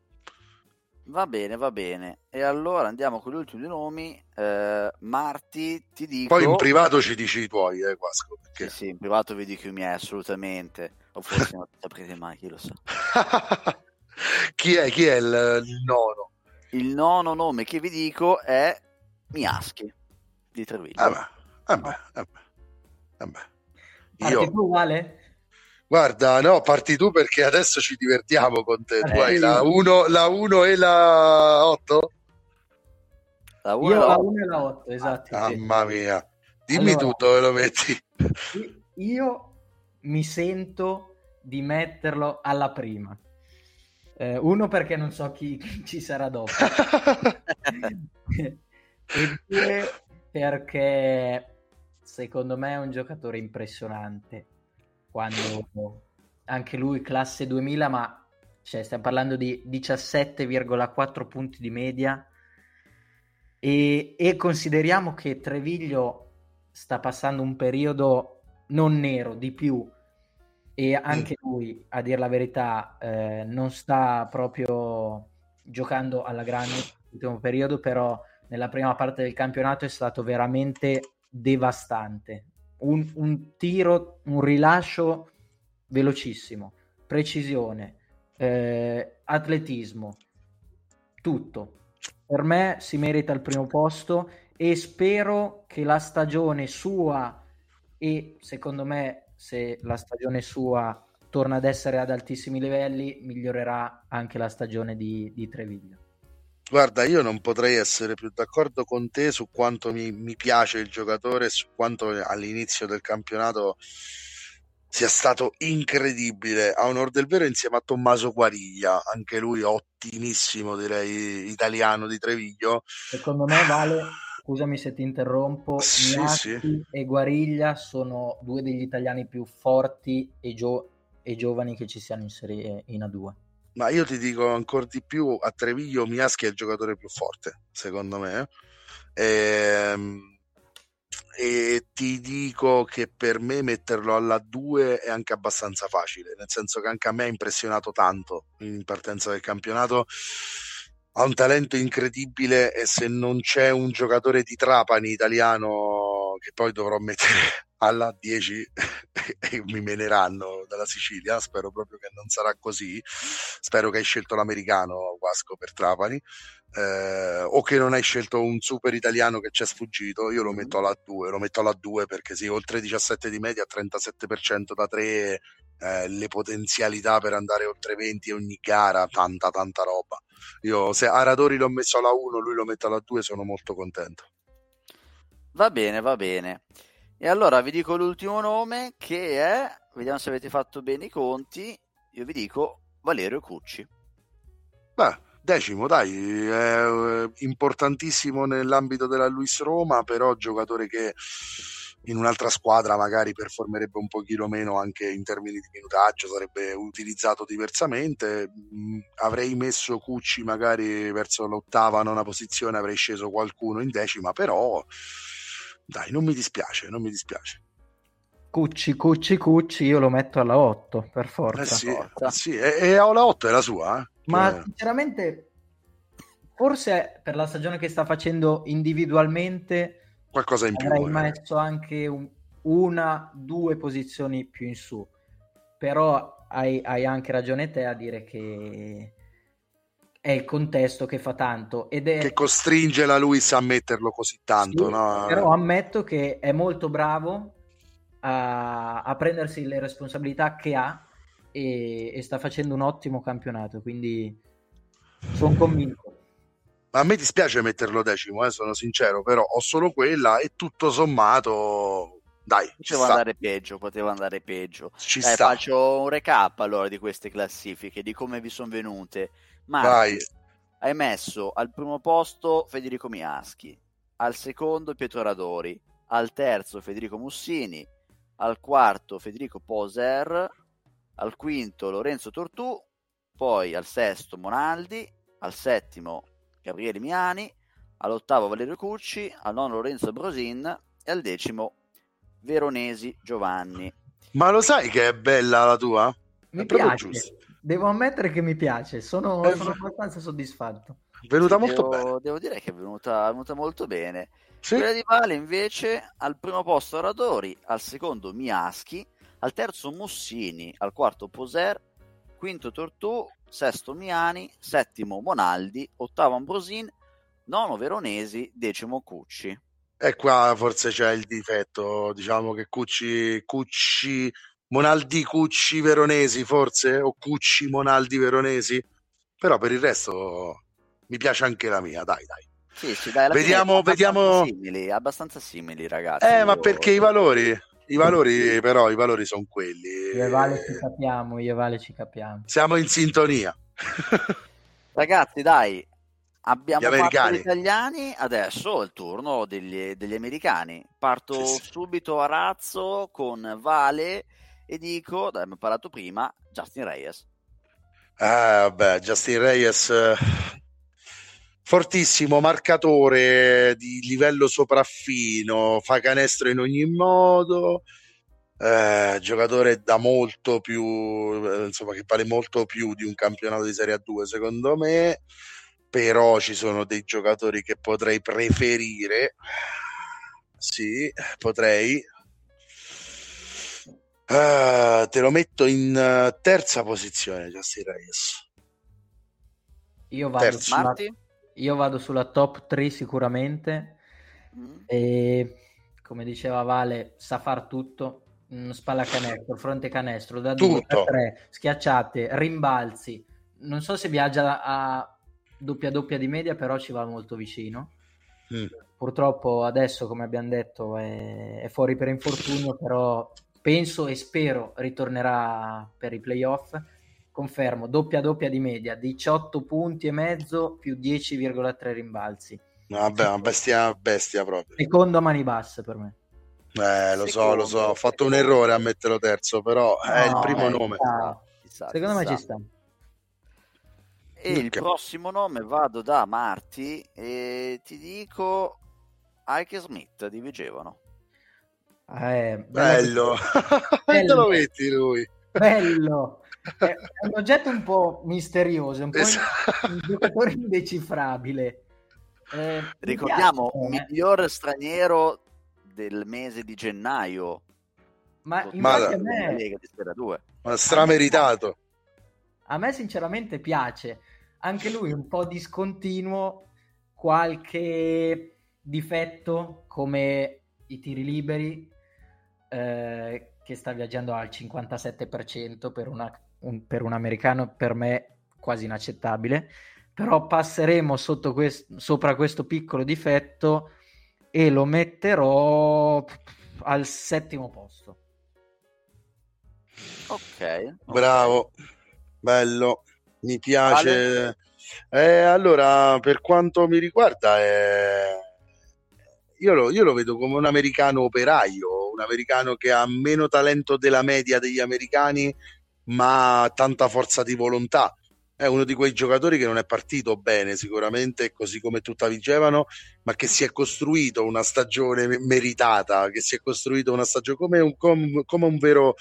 Va bene, va bene. E allora andiamo con gli ultimi nomi. Eh, Marti, ti dico... Poi in privato ci dici i tuoi, eh, Quasco. Perché... Sì, sì, in privato vi dico i miei, assolutamente. O forse non saprete mai, chi lo sa. chi è, chi è il, il, nono? Il nono nome che vi dico è Miaschi, di Treviglio. Ah, beh, ah, beh, ah, beh. Ah, beh. Io... tu, Vale? Guarda, no, parti tu perché adesso ci divertiamo con te. Tu hai la 1 la e la 8? La 1 la 1 e la 8, esatto. Mamma mia. Dimmi allora, tutto dove lo metti. Io mi sento di metterlo alla prima. Eh, uno perché non so chi, chi ci sarà dopo. e due perché secondo me è un giocatore impressionante quando anche lui classe 2000, ma cioè, stiamo parlando di 17,4 punti di media. E, e, consideriamo che Treviglio sta passando un periodo non nero di più. E anche lui, a dire la verità, eh, non sta proprio giocando alla grande nell'ultimo periodo, però nella prima parte del campionato è stato veramente devastante un, un tiro, un rilascio velocissimo, precisione, eh, atletismo, tutto. Per me si merita il primo posto e spero che la stagione sua e secondo me se la stagione sua torna ad essere ad altissimi livelli migliorerà anche la stagione di, di Treviglio. Guarda, io non potrei essere più d'accordo con te su quanto mi, mi piace il giocatore su quanto all'inizio del campionato sia stato incredibile. A onor del vero, insieme a Tommaso Guariglia, anche lui ottimissimo, direi, italiano di Treviglio. Secondo me vale, scusami se ti interrompo, sì, sì. e Guariglia sono due degli italiani più forti e, gio- e giovani che ci siano in Serie in A2 ma io ti dico ancora di più, a Treviglio Miaschi è il giocatore più forte, secondo me. E, ehm, e ti dico che per me metterlo alla 2 è anche abbastanza facile, nel senso che anche a me ha impressionato tanto in partenza del campionato. Ha un talento incredibile e se non c'è un giocatore di Trapani italiano che poi dovrò mettere alla 10 e mi meneranno dalla Sicilia. Spero proprio che non sarà così. Spero che hai scelto l'americano Guasco per Trapani. Eh, o che non hai scelto un super italiano che ci è sfuggito, io lo metto alla 2, lo metto alla 2 perché sì, oltre 17 di media, 37% da 3, eh, le potenzialità per andare oltre 20 ogni gara, tanta tanta roba. Io se Aradori l'ho messo alla 1, lui lo mette alla 2, sono molto contento. Va bene, va bene. E allora vi dico l'ultimo nome che è, vediamo se avete fatto bene i conti, io vi dico Valerio Cucci. Beh, decimo, dai, è eh, importantissimo nell'ambito della Luis Roma, però giocatore che in un'altra squadra magari performerebbe un pochino meno anche in termini di minutaggio, sarebbe utilizzato diversamente. Mm, avrei messo Cucci magari verso l'ottava, nona posizione, avrei sceso qualcuno in decima, però dai, non mi dispiace, non mi dispiace. Cucci, Cucci, Cucci, io lo metto alla 8 per forza. Eh sì, forza. sì. E, e alla 8 è la sua. Eh? Ma eh. sinceramente, forse per la stagione che sta facendo individualmente, qualcosa in Avrei più. eh. messo anche un- una, due posizioni più in su, però hai, hai anche ragione te a dire che è il contesto che fa tanto ed è Che costringe la Luis a metterlo così tanto, Sì, no? Però ammetto che è molto bravo a, a prendersi le responsabilità che ha e, e sta facendo un ottimo campionato, quindi sono convinto. A me dispiace metterlo decimo, eh, sono sincero, però ho solo quella e tutto sommato, dai, Poteva sta. andare peggio, poteva andare peggio. Ci Dai, sta. faccio un recap allora di queste classifiche, di come vi sono venute. Marti, Vai. hai messo al primo posto Federico Miaschi, al secondo Pietro Radori, al terzo Federico Mussini, al quarto Federico Poser, al quinto Lorenzo Tortù, poi al sesto Monaldi, al settimo Gabriele Miani, all'ottavo Valerio Cucci, al nono Lorenzo Brosin e al decimo Veronesi Giovanni. Ma lo sai che è bella la tua? Mi È proprio piace, giusto. Devo ammettere che mi piace, sono, Eh, sono abbastanza soddisfatto. È venuta Sì, molto devo, bene. devo dire che è venuta, è venuta molto bene. Sì? Quella di Vale invece al primo posto Radori, al secondo Miaschi, al terzo Mussini, al quarto Poser, quinto Tortù, sesto Miani, settimo Monaldi, ottavo Ambrosin, nono Veronesi, decimo Cucci. E qua forse c'è il difetto, diciamo che Cucci, Cucci, Monaldi Cucci Veronesi forse, o Cucci Monaldi Veronesi, però per il resto mi piace anche la mia, dai dai. Sì, sì, dai, Vediamo- vediamo- Simili, abbastanza simili, ragazzi. Eh, ma perché i valori, i valori però, i valori sono quelli. Io e Vale ci capiamo, io e Vale ci capiamo. Siamo in sintonia. Ragazzi, dai, abbiamo Gli fatto gli italiani, adesso è il turno degli, degli americani. Parto Sì, sì. subito a razzo con Vale e dico, abbiamo parlato prima, Justin Reyes. Ah, vabbè, Justin Reyes, eh, fortissimo marcatore di livello sopraffino, fa canestro in ogni modo, eh, giocatore da molto più, eh, insomma, che vale molto più di un campionato di Serie A2, secondo me, però ci sono dei giocatori che potrei preferire. Sì, potrei. Eh, te lo metto in eh, terza posizione, Justin Reyes. Io vado, sulla, Marti? io vado sulla top 3 sicuramente Mm. e come diceva Vale sa far tutto, mm, spalla canestro, fronte canestro, da 2 Tutto. a 3, schiacciate, rimbalzi. Non so se viaggia a doppia doppia di media, però ci va molto vicino. Mm. Purtroppo adesso, come abbiamo detto, è, è fuori per infortunio, però penso e spero ritornerà per i playoff. Confermo, doppia doppia di media, 18 punti e mezzo più 10,3 rimbalzi. No, vabbè, una bestia, bestia proprio. Secondo a mani basse per me. Eh, lo so, lo so, Secondo, ho fatto un secondo. errore a metterlo terzo, però è il No, primo eh, nome. sta- sta, Secondo me sta. ci sta. E il Ok. prossimo nome vado da Marti e ti dico Ike Smith di Vigevano. Eh, bella Bello, te lo bello. metti lui. Bello. È, un oggetto un po' misterioso, un po' Esatto. un giocatore indecifrabile. Eh, Ricordiamo, piace, eh. miglior straniero del mese di gennaio. ma Ma- a me, Lega di Serie 2. Ma strameritato. a me sinceramente piace. Anche lui un po' discontinuo, qualche difetto come i tiri liberi, eh, che sta viaggiando al 57% per, una- un, per un americano, per me quasi inaccettabile. Però passeremo sotto quest- sopra questo piccolo difetto e lo metterò al settimo posto. Ok. Bravo, bello, mi piace. Eh, allora, per quanto mi riguarda, eh, io, lo, io lo vedo come un americano operaio, un americano che ha meno talento della media degli americani, ma tanta forza di volontà. È uno di quei giocatori che non è partito bene, sicuramente, così come tutta dicevano, ma che si è costruito una stagione me- meritata, che si è costruito una stagione come un, com- come un vero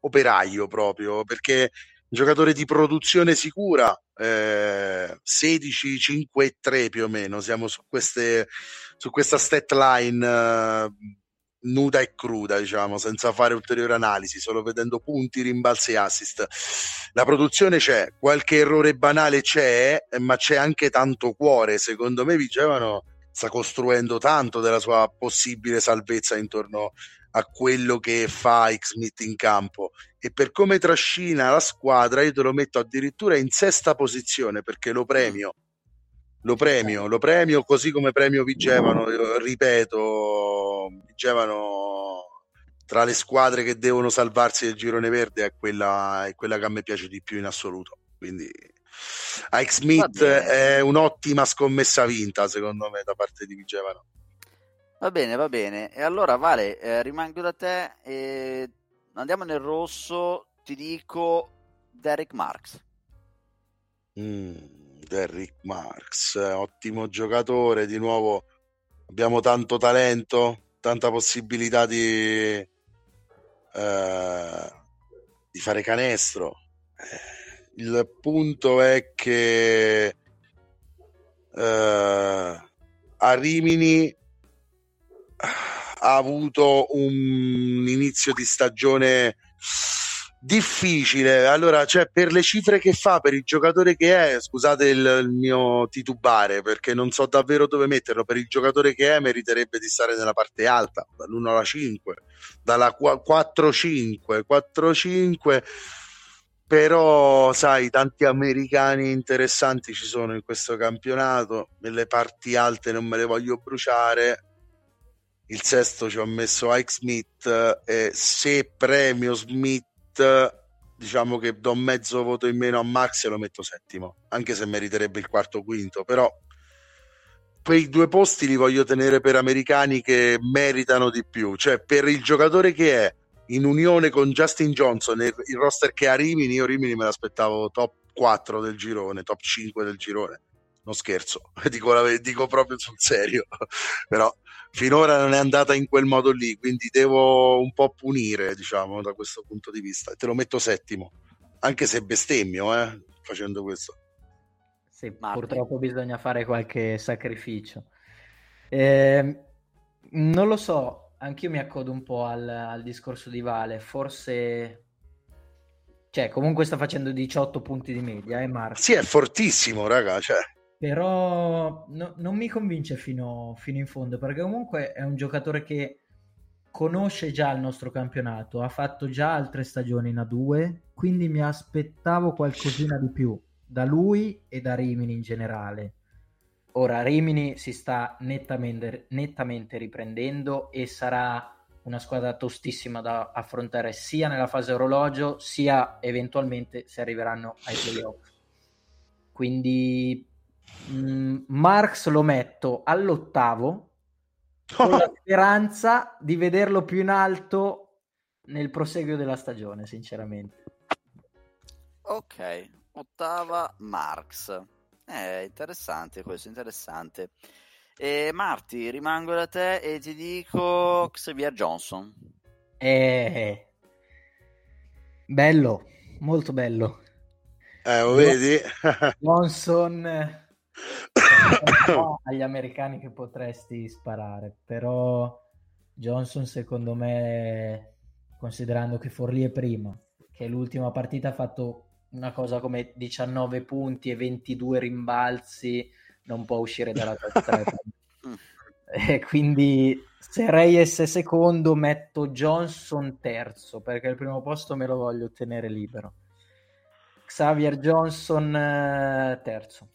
operaio proprio, perché un giocatore di produzione sicura, eh, 16, 5 e 3 più o meno. Siamo su, queste, su questa stat line eh, nuda e cruda, diciamo, senza fare ulteriori analisi, solo vedendo punti, rimbalzi e assist. La produzione c'è, qualche errore banale c'è, ma c'è anche tanto cuore. Secondo me Vigevano sta costruendo tanto della sua possibile salvezza intorno a quello che fa X-Smith in campo e per come trascina la squadra io te lo metto addirittura in sesta posizione perché lo premio lo premio, lo premio così come premio Vigevano, ripeto, Vigevano tra le squadre che devono salvarsi del girone verde è quella, è quella che a me piace di più in assoluto. Quindi Ike Smith è un'ottima scommessa vinta secondo me da parte di Vigevano. Va bene, va bene. E allora Vale, eh, rimango da te e andiamo nel rosso, ti dico Derek Marks. Mm Derrick Marx, ottimo giocatore, di nuovo abbiamo tanto talento, tanta possibilità di, eh, di fare canestro. Il punto è che eh, a Rimini ha avuto un inizio di stagione difficile. Allora, cioè, per le cifre che fa, per il giocatore che è, scusate il, il, mio titubare, perché non so davvero dove metterlo. Per il giocatore che è, meriterebbe di stare nella parte alta, dall'1 alla 5, dalla 4-5, 4-5. Però, sai, tanti americani interessanti ci sono in questo campionato. Nelle parti alte non me le voglio bruciare. Il sesto ci ho messo Ike Smith e se premio Smith diciamo che do mezzo voto in meno a Max e lo metto settimo, anche se meriterebbe il quarto o quinto, però quei due posti li voglio tenere per americani che meritano di più, cioè per il giocatore che è in unione con Justin Johnson il, il roster che ha Rimini, io Rimini me l'aspettavo top 4 del girone, top 5 del girone. Non scherzo, dico, dico proprio sul serio, però finora non è andata in quel modo lì, quindi devo un po' punire, diciamo, da questo punto di vista. Te lo metto settimo, anche se bestemmio, eh, facendo questo. Sì, Marco. purtroppo bisogna fare qualche sacrificio. Eh, non lo so, anch'io mi accodo un po' al, al discorso di Vale, forse cioè, comunque sta facendo 18 punti di media, eh, Marco? Sì, è fortissimo, raga, cioè però no, non mi convince fino, fino, in fondo perché comunque è un giocatore che conosce già il nostro campionato, ha fatto già altre stagioni in A2, quindi mi aspettavo qualcosina di più da lui e da Rimini in generale. Ora Rimini si sta nettamente, nettamente riprendendo e sarà una squadra tostissima da affrontare sia nella fase orologio sia eventualmente se arriveranno ai playoff. Quindi Mm, Marx lo metto all'ottavo con la speranza di vederlo più in alto nel proseguio della stagione, sinceramente. Ok, ottava Marx. È interessante questo, interessante. E Marti, rimango da te e ti dico Xavier Johnson. Eh, bello, molto bello. Eh, lo vedi? Johnson agli americani che potresti sparare, però Johnson secondo me, considerando che Forlì è prima, che l'ultima partita ha fatto una cosa come 19 punti e 22 rimbalzi, non può uscire dalla top 3. e quindi se Reyes è secondo metto Johnson terzo perché il primo posto me lo voglio tenere libero. Xavier Johnson eh, terzo.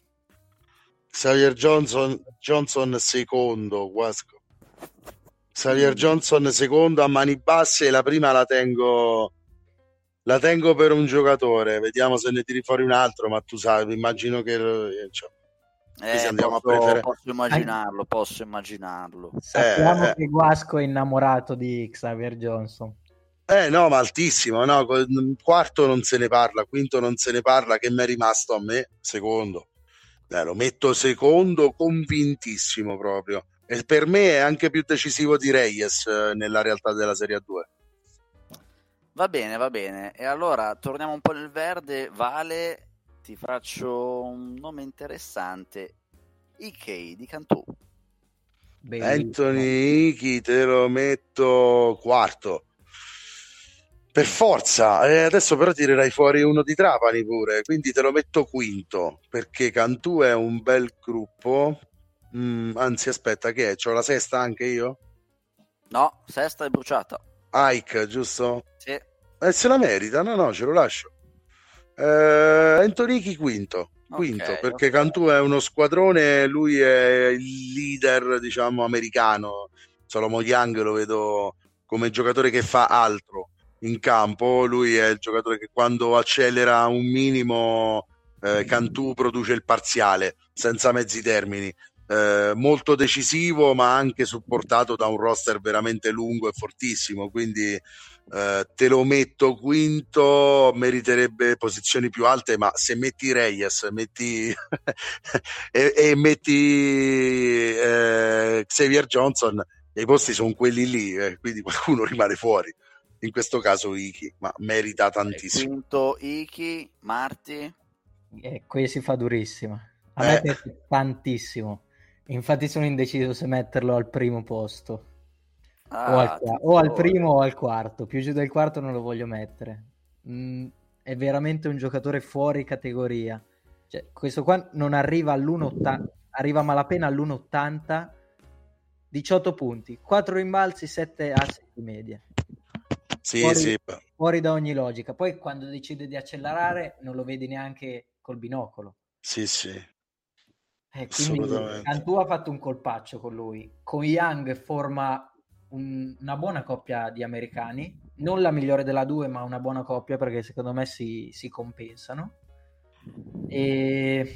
Xavier Johnson, Johnson secondo, Guasco. Xavier Johnson secondo a mani basse la prima la tengo la tengo per un giocatore. Vediamo se ne tiri fuori un altro ma tu sai immagino che cioè, eh, posso, prefer... posso, immaginarlo posso immaginarlo. Sappiamo eh, che Guasco è innamorato di Xavier Johnson. Eh no ma altissimo no? quarto non se ne parla quinto non se ne parla che mi è rimasto a me secondo eh, lo metto secondo, convintissimo proprio. E per me è anche più decisivo di Reyes eh, nella realtà della Serie A2. Va bene, va bene. E allora torniamo un po' nel verde. Vale, ti faccio un nome interessante. Ikei di Cantù. Anthony Iki te lo metto quarto. Per forza, eh, adesso però tirerai fuori uno di Trapani pure, quindi te lo metto quinto, perché Cantù è un bel gruppo. Mm, anzi, aspetta, che è? C'ho la sesta anche io? No, sesta è bruciata. Ike, giusto? Sì. Eh, se la merita, no, no, ce lo lascio. Eh, Antonichi quinto, quinto Ok, perché ok. Cantù è uno squadrone, lui è il leader, diciamo, americano. Solomon Young lo vedo come giocatore che fa altro in campo, lui è il giocatore che quando accelera un minimo, eh, Cantù produce il parziale, senza mezzi termini. Eh, molto decisivo, ma anche supportato da un roster veramente lungo e fortissimo. Quindi eh, te lo metto quinto, meriterebbe posizioni più alte, ma se metti Reyes metti e, e metti eh, Xavier Johnson, i posti sono quelli lì, eh, quindi qualcuno rimane fuori. In questo caso Iki, ma merita tantissimo. Quinto Iki, Marti. Eh, qui si fa durissima. A me Eh. piace tantissimo. Infatti sono indeciso se metterlo al primo posto. Ah, o, al, o al primo o al quarto. Più giù del quarto non lo voglio mettere. Mm, è veramente un giocatore fuori categoria. Cioè, questo qua non arriva all'1,80, arriva malapena all'1,80, 18 punti, 4 rimbalzi, 7 asset di media. Sì, Fuori- sì, Fuori da ogni logica. Poi quando decide di accelerare non lo vedi neanche col binocolo. sì, sì. Eh, quindi. Cantù ha fatto un colpaccio con lui. Con Young forma un- una buona coppia di americani, non la migliore della due, ma una buona coppia perché secondo me si, si compensano. E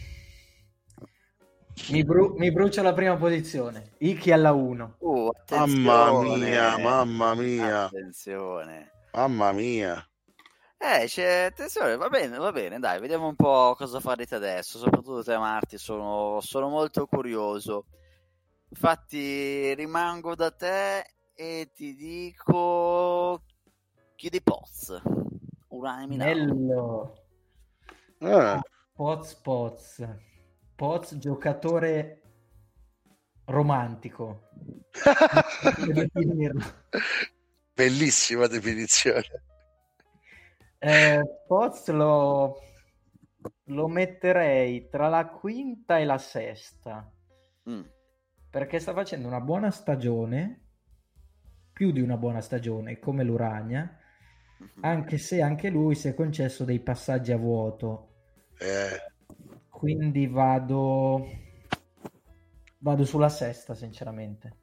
mi, bru- mi brucia la prima posizione. Iki alla 1. Uh, Mamma mia, mamma mia, Attenzione. mamma mia. Eh, c'è attenzione, va bene, va bene, dai, vediamo un po' cosa farete adesso, soprattutto te Marti, sono, sono molto curioso. Infatti rimango da te e ti dico chiudi Poz, Urania Milano. Bello. Eh, Poz Poz. Poz giocatore romantico. Bellissima definizione. Eh, Poz lo, lo metterei tra la quinta e la sesta Mm, perché sta facendo una buona stagione, più di una buona stagione, come l'Urania, mhm. anche se anche lui si è concesso dei passaggi a vuoto. Eh, Quindi vado, vado sulla sesta, sinceramente.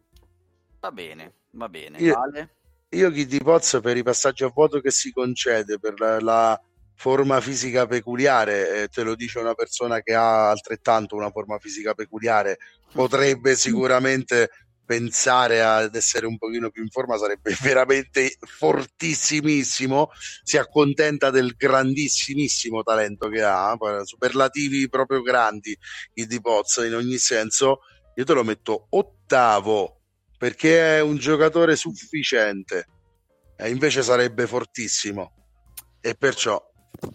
Va bene, va bene, Io- vale. io chi di Poz per i passaggi a vuoto che si concede, per la, la forma fisica peculiare, eh, te lo dice una persona che ha altrettanto una forma fisica peculiare, potrebbe sicuramente pensare ad essere un pochino più in forma, sarebbe veramente fortissimissimo, si accontenta del grandissimissimo talento che ha, superlativi proprio grandi il di Poz in ogni senso, io te lo metto ottavo perché è un giocatore sufficiente e invece sarebbe fortissimo e perciò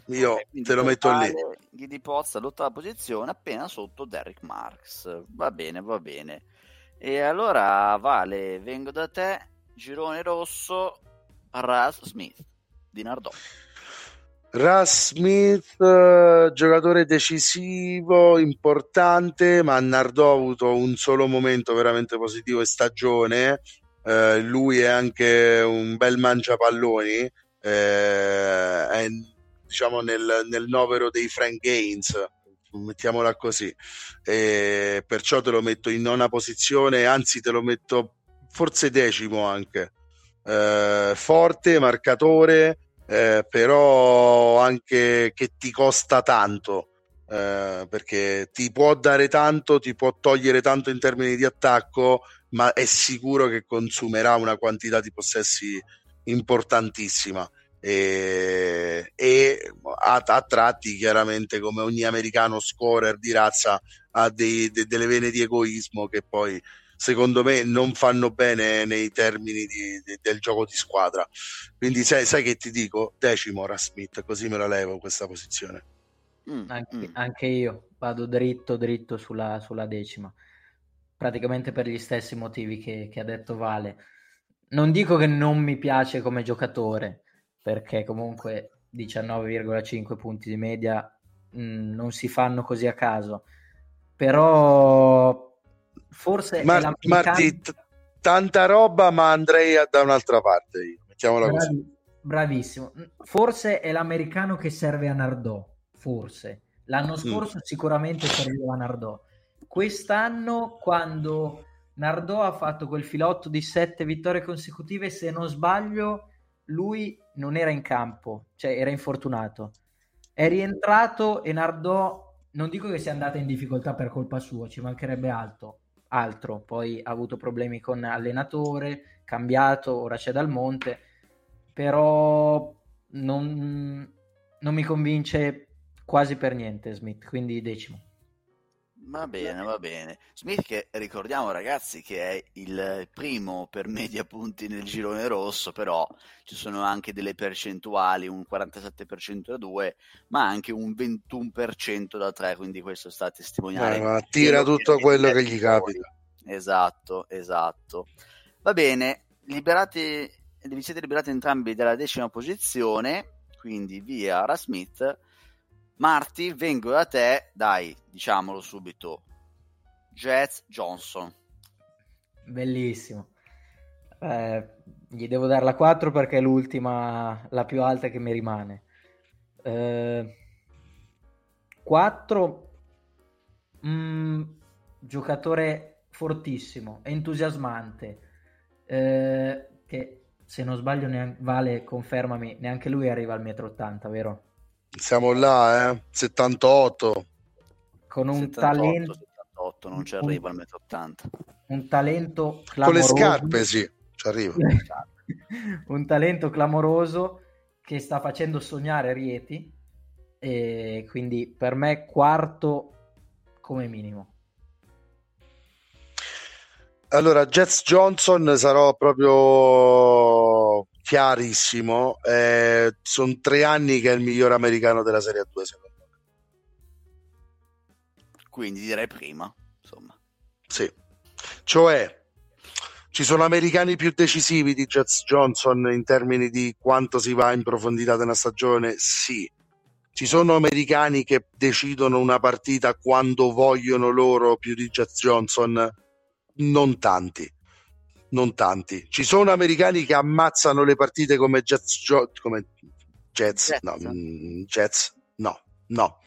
io quindi te lo metto lì. totale Ghidi Poz all'ottava posizione, appena sotto Derrick Marks. Va bene, va bene. E allora, Vale, vengo da te, girone rosso, Raz Smith di Nardò. Russ Smith, eh, giocatore decisivo, importante, ma Nardò ha avuto un solo momento veramente positivo in stagione. Eh, lui è anche un bel mangiapalloni, eh, è diciamo nel, nel novero dei Frank Gaines, mettiamola così. E perciò te lo metto in nona posizione, anzi te lo metto forse decimo anche. Eh, forte, marcatore, eh, però anche che ti costa tanto. eh, perché ti può dare tanto, ti può togliere tanto in termini di attacco, ma è sicuro che consumerà una quantità di possessi importantissima e, e a, a tratti chiaramente come ogni americano scorer di razza ha dei- de- delle vene di egoismo che poi secondo me non fanno bene nei termini di- di- del gioco di squadra quindi sai, sai che ti dico decimo Rasmith così me la levo questa posizione Mm, anche, mm. anche, io vado dritto dritto sulla, sulla, decima, praticamente per gli stessi motivi che, che ha detto Vale. Non dico che non mi piace come giocatore, perché comunque 19,5 punti di media mh, mm, non si fanno così a caso, però forse Mar- Marti, t- tanta roba, ma andrei da un'altra parte io. Mettiamola Bravi- così. Bravissimo. Forse è l'americano che serve a Nardò, forse. L'anno mm. scorso mm. sicuramente serviva a Nardò. Quest'anno, quando Nardò ha fatto quel filotto di sette vittorie consecutive, se non sbaglio, lui non era in campo, cioè era infortunato. È rientrato e Nardò, non dico che sia andata in difficoltà per colpa sua, ci mancherebbe altro, altro. Poi ha avuto problemi con allenatore, cambiato, ora c'è Dal Monte, però non, non mi convince quasi per niente Smith, quindi decimo. Va bene, va bene. Smith che ricordiamo ragazzi che è il primo per media punti nel girone rosso, però ci sono anche delle percentuali, un 47% da 2, ma anche un 21% da 3, quindi questo sta a testimoniare. Eh, tira tutto quello che gli capita. Esatto, esatto. Va bene, liberati, vi siete liberati entrambi dalla decima posizione, quindi via Rasmith Marti, vengo da te, dai, diciamolo subito. Jets Johnson. Bellissimo. Eh, gli devo dare la 4 perché è l'ultima, la più alta che mi rimane. Eh, 4, mm, giocatore fortissimo, entusiasmante, eh, che se non sbaglio, neanche, Vale, confermami, neanche lui arriva al metro 80, vero? Siamo là, eh? 78. Con un 78, talento... 78, non ci arriva al metro 80. Un talento clamoroso. Con le scarpe, sì, ci arriva. un talento clamoroso che sta facendo sognare Rieti e quindi per me quarto come minimo. Allora, Jets Johnson sarò proprio chiarissimo. Eh, sono tre anni che è il miglior americano della Serie 2, secondo me. Quindi direi prima, insomma. Sì. Cioè, ci sono americani più decisivi di Jets Johnson in termini di quanto si va in profondità della stagione? Sì. Ci sono americani che decidono una partita quando vogliono loro più di Jets Johnson? Non tanti non tanti. Ci sono americani che ammazzano le partite come Jets, come Jets, Jets. no, mm, Jets, no, no.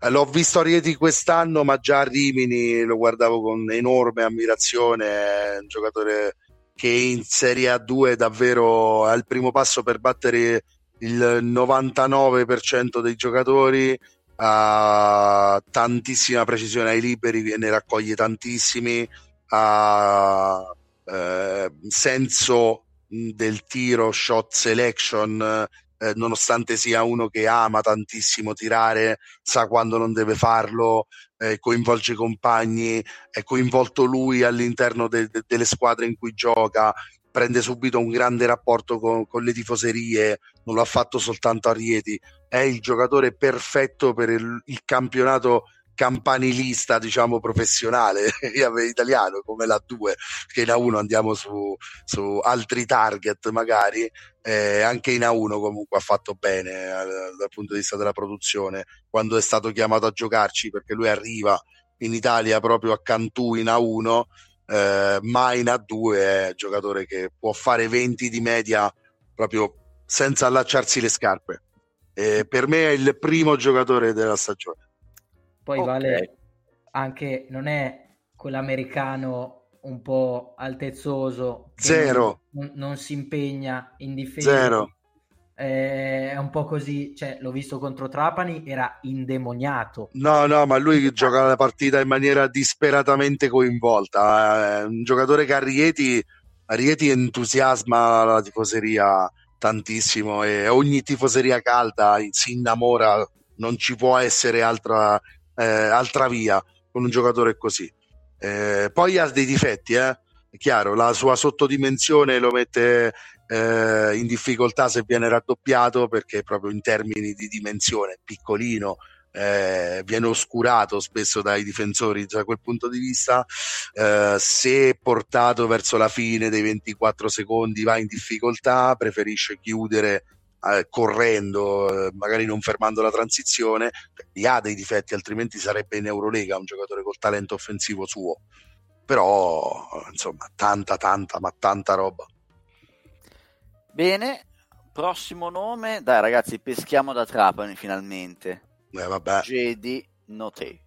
Eh, l'ho visto a Rieti quest'anno, ma già a Rimini lo guardavo con enorme ammirazione. È un giocatore che in Serie A2 davvero ha il primo passo per battere il 99% dei giocatori. Ha tantissima precisione ai liberi, ne raccoglie tantissimi. Ha eh, senso del tiro, shot selection, eh, nonostante sia uno che ama tantissimo tirare, sa quando non deve farlo, eh, coinvolge i compagni, è coinvolto lui all'interno de- de- delle squadre in cui gioca, prende subito un grande rapporto con, con, le tifoserie, non lo ha fatto soltanto a Rieti, è il giocatore perfetto per il, il campionato campanilista, diciamo, professionale italiano come la 2, che in A1 andiamo su, su altri target magari, eh, anche in A1 comunque ha fatto bene eh, dal punto di vista della produzione, quando è stato chiamato a giocarci, perché lui arriva in Italia proprio a Cantù in A1, eh, ma in A2 è giocatore che può fare 20 di media proprio senza allacciarsi le scarpe. Eh, per me è il primo giocatore della stagione. Poi okay. vale anche, non è quell'americano un po' altezzoso. Zero. Non, non, si impegna in difesa. Zero. Eh, è un po' così, cioè, l'ho visto contro Trapani, era indemoniato. No, no, ma lui gioca la partita in maniera disperatamente coinvolta. È un giocatore che a Rieti, a Rieti entusiasma la tifoseria tantissimo e ogni tifoseria calda si innamora, non ci può essere altra eh, altra via con un giocatore così. Eh, poi ha dei difetti, eh? è chiaro, la sua sottodimensione lo mette eh, in difficoltà se viene raddoppiato perché proprio in termini di dimensione, piccolino, eh, viene oscurato spesso dai difensori da quel punto di vista. Eh, se portato verso la fine dei 24 secondi va in difficoltà, preferisce chiudere correndo, eh, magari non fermando la transizione, li ha dei difetti, altrimenti sarebbe in Eurolega un giocatore col talento offensivo suo. Però, insomma, tanta, tanta, ma tanta roba. Bene, prossimo nome. Dai ragazzi, peschiamo da Trapani finalmente. Eh, vabbè. JD Note.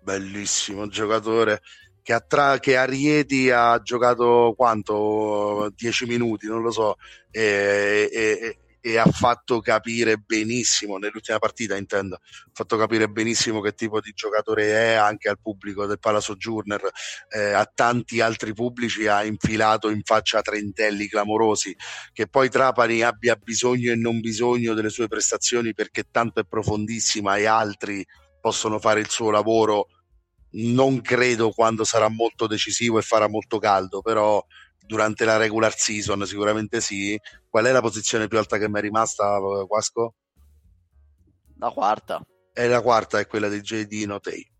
Bellissimo giocatore che a, tra- che a Rieti ha giocato quanto? 10 minuti, non lo so, e, e, e, ha fatto capire benissimo, nell'ultima partita intendo, ha fatto capire benissimo che tipo di giocatore è anche al pubblico del Palazzo Journer, eh, a tanti altri pubblici ha infilato in faccia trentelli clamorosi, che poi Trapani abbia bisogno e non bisogno delle sue prestazioni perché tanto è profondissima e altri possono fare il suo lavoro. Non credo quando sarà molto decisivo e farà molto caldo, però durante la regular season sicuramente sì. Qual è la posizione più alta che mi è rimasta, Quasco? La quarta. E la quarta è quella di JD Notei.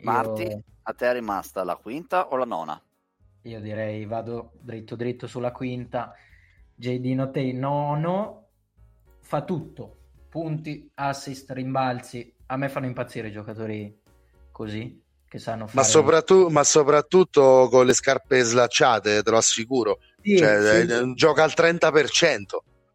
Marti, Io... a te è rimasta la quinta o la nona? Io direi vado dritto dritto sulla quinta. JD Notei nono, fa tutto. Punti, assist, rimbalzi. A me fanno impazzire i giocatori così che sanno fare... Ma, soprattutto, ma soprattutto con le scarpe slacciate, te lo assicuro. Sì, cioè, sì. Eh, gioca al 30%.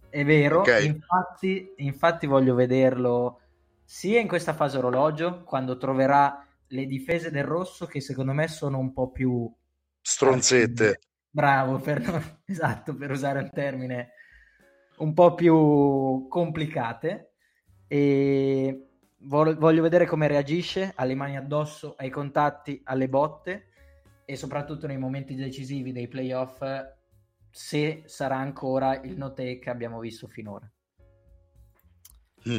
È vero, okay. infatti, infatti voglio vederlo sia in questa fase orologio, quando troverà le difese del rosso che secondo me sono un po' più... Stronzette. Bravo, per, esatto, per usare un termine un po' più complicate. E voglio vedere come reagisce alle mani addosso, ai contatti, alle botte e soprattutto nei momenti decisivi dei playoff se sarà ancora il no-take che abbiamo visto finora.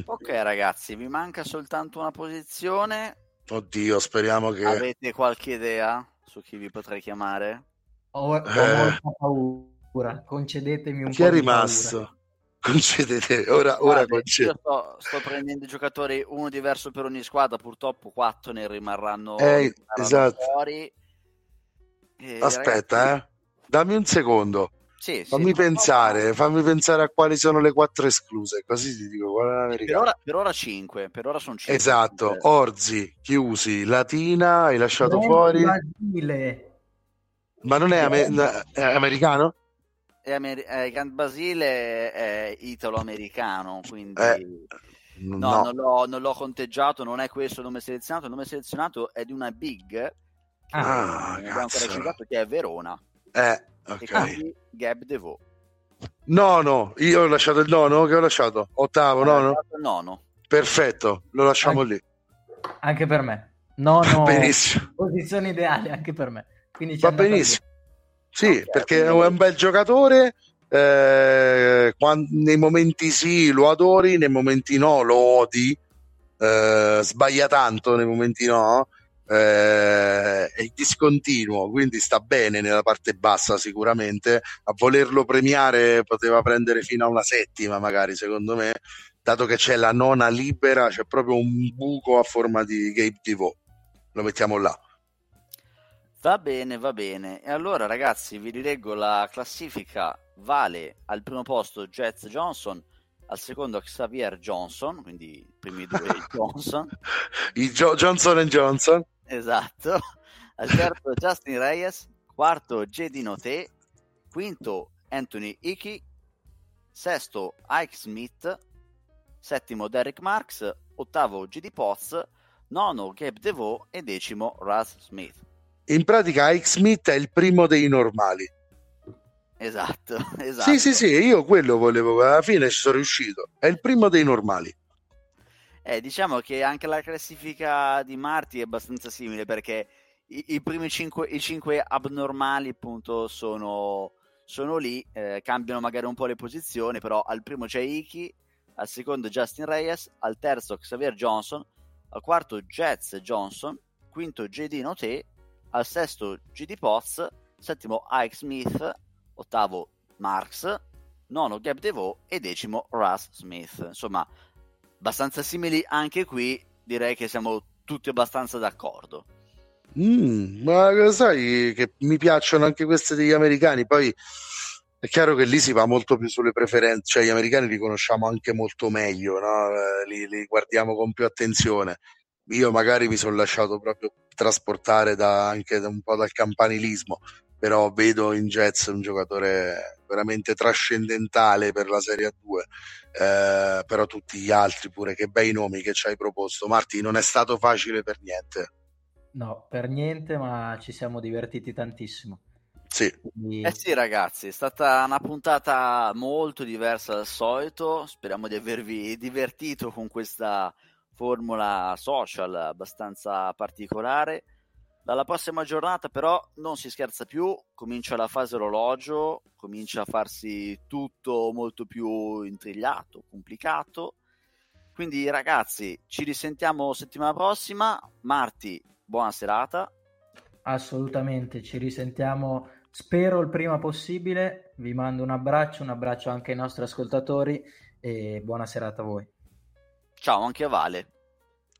Ok ragazzi, vi manca soltanto una posizione. Oddio, speriamo che... Avete qualche idea su chi vi potrei chiamare? Ho, ho eh... molta paura, concedetemi un chi po' Chi è rimasto? Concedete. Ora, ora concedete. Sto, sto, prendendo i giocatori uno diverso per ogni squadra purtroppo quattro ne rimarranno, eh, rimarranno esatto. fuori. E, aspetta ragazzi... eh. dammi un secondo. Sì, fammi sì, pensare no, fammi pensare a quali sono le quattro escluse così ti dico per ora, per ora 5 per ora sono 5 esatto. Orzi chiusi. Latina hai lasciato fuori? Basile. ma non è, amer- è americano? È Amer- eh, Can Basile è italo-americano, quindi eh, no, no. Non, l'ho, non, l'ho, conteggiato, non è questo il nome selezionato, il nome selezionato è di una big che ah, abbiamo ancora citato che è Verona. Eh, ok. Gab Devo. No, no, io ho lasciato il nono, che ho lasciato? Ottavo, ho nono? Il nono. Perfetto, lo lasciamo anche, lì. Anche per me. Nono, benissimo. posizione ideale anche per me. Quindi Va benissimo. Sì, okay, perché quindi... è un bel giocatore. Eh, quando, nei momenti sì lo adori, nei momenti no lo odi. Eh, sbaglia tanto nei momenti no. Eh, è discontinuo, quindi sta bene nella parte bassa sicuramente. A volerlo premiare poteva prendere fino a una settima, magari secondo me, dato che c'è la nona libera, c'è proprio un buco a forma di Gabe TV. Lo mettiamo là. Va bene, va bene. E allora ragazzi, vi rileggo la classifica. Vale al primo posto Jets Johnson, al secondo Xavier Johnson, quindi i primi due Johnson. I jo- Johnson Johnson. Esatto. Al terzo Justin Reyes, quarto JD Noté, quinto Anthony Icky, sesto Ike Smith, settimo Derek Marks, ottavo GD Potts, nono Gabe DeVoe e decimo Russ Smith in pratica Ike Smith è il primo dei normali. Esatto, esatto. Sì, sì, sì, io quello volevo, alla fine ci sono riuscito. È il primo dei normali. Eh, diciamo che anche la classifica di Marti è abbastanza simile perché i, i primi cinque, i cinque abnormali appunto sono, sono lì, eh, cambiano magari un po' le posizioni, però al primo c'è Iki, al secondo Justin Reyes, al terzo Xavier Johnson, al quarto Jets Johnson, quinto JD Noté al sesto GD Potts, settimo Ike Smith, ottavo Marks, nono Gab DeVoe e decimo Russ Smith. Insomma, abbastanza simili anche qui, direi che siamo tutti abbastanza d'accordo. Mm, ma sai che mi piacciono anche queste degli americani, poi è chiaro che lì si va molto più sulle preferenze, cioè gli americani li conosciamo anche molto meglio, no? Eh, li, li, guardiamo con più attenzione. Io magari mi sono lasciato proprio trasportare da, anche da un po' dal campanilismo, però vedo in Jets un giocatore veramente trascendentale per la Serie A2, eh, però tutti gli altri pure, che bei nomi che ci hai proposto. Marti, non è stato facile per niente. No, per niente, ma ci siamo divertiti tantissimo. Sì. Quindi... Eh sì ragazzi, è stata una puntata molto diversa dal solito, speriamo di avervi divertito con questa formula social abbastanza particolare. Dalla prossima giornata però non si scherza più, comincia la fase orologio, comincia a farsi tutto molto più intrigliato, complicato. Quindi ragazzi, ci risentiamo settimana prossima. Marti, buona serata. Assolutamente, ci risentiamo Spero il prima possibile, vi mando un abbraccio, un abbraccio anche ai nostri ascoltatori e buona serata a voi. Ciao anche a Vale.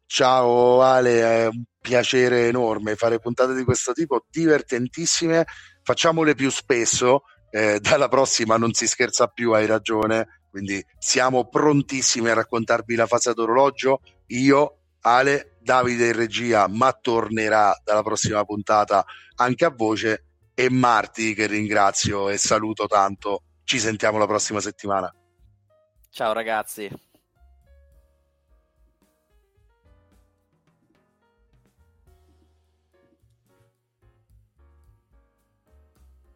Ciao Ale, è un piacere enorme fare puntate di questo tipo, divertentissime, facciamole più spesso, eh, dalla prossima non si scherza più, hai ragione, quindi siamo prontissimi a raccontarvi la fase d'orologio, io, Ale, Davide in regia, ma tornerà dalla prossima puntata anche a voce e Marti che ringrazio e saluto tanto. Ci sentiamo la prossima settimana. Ciao ragazzi.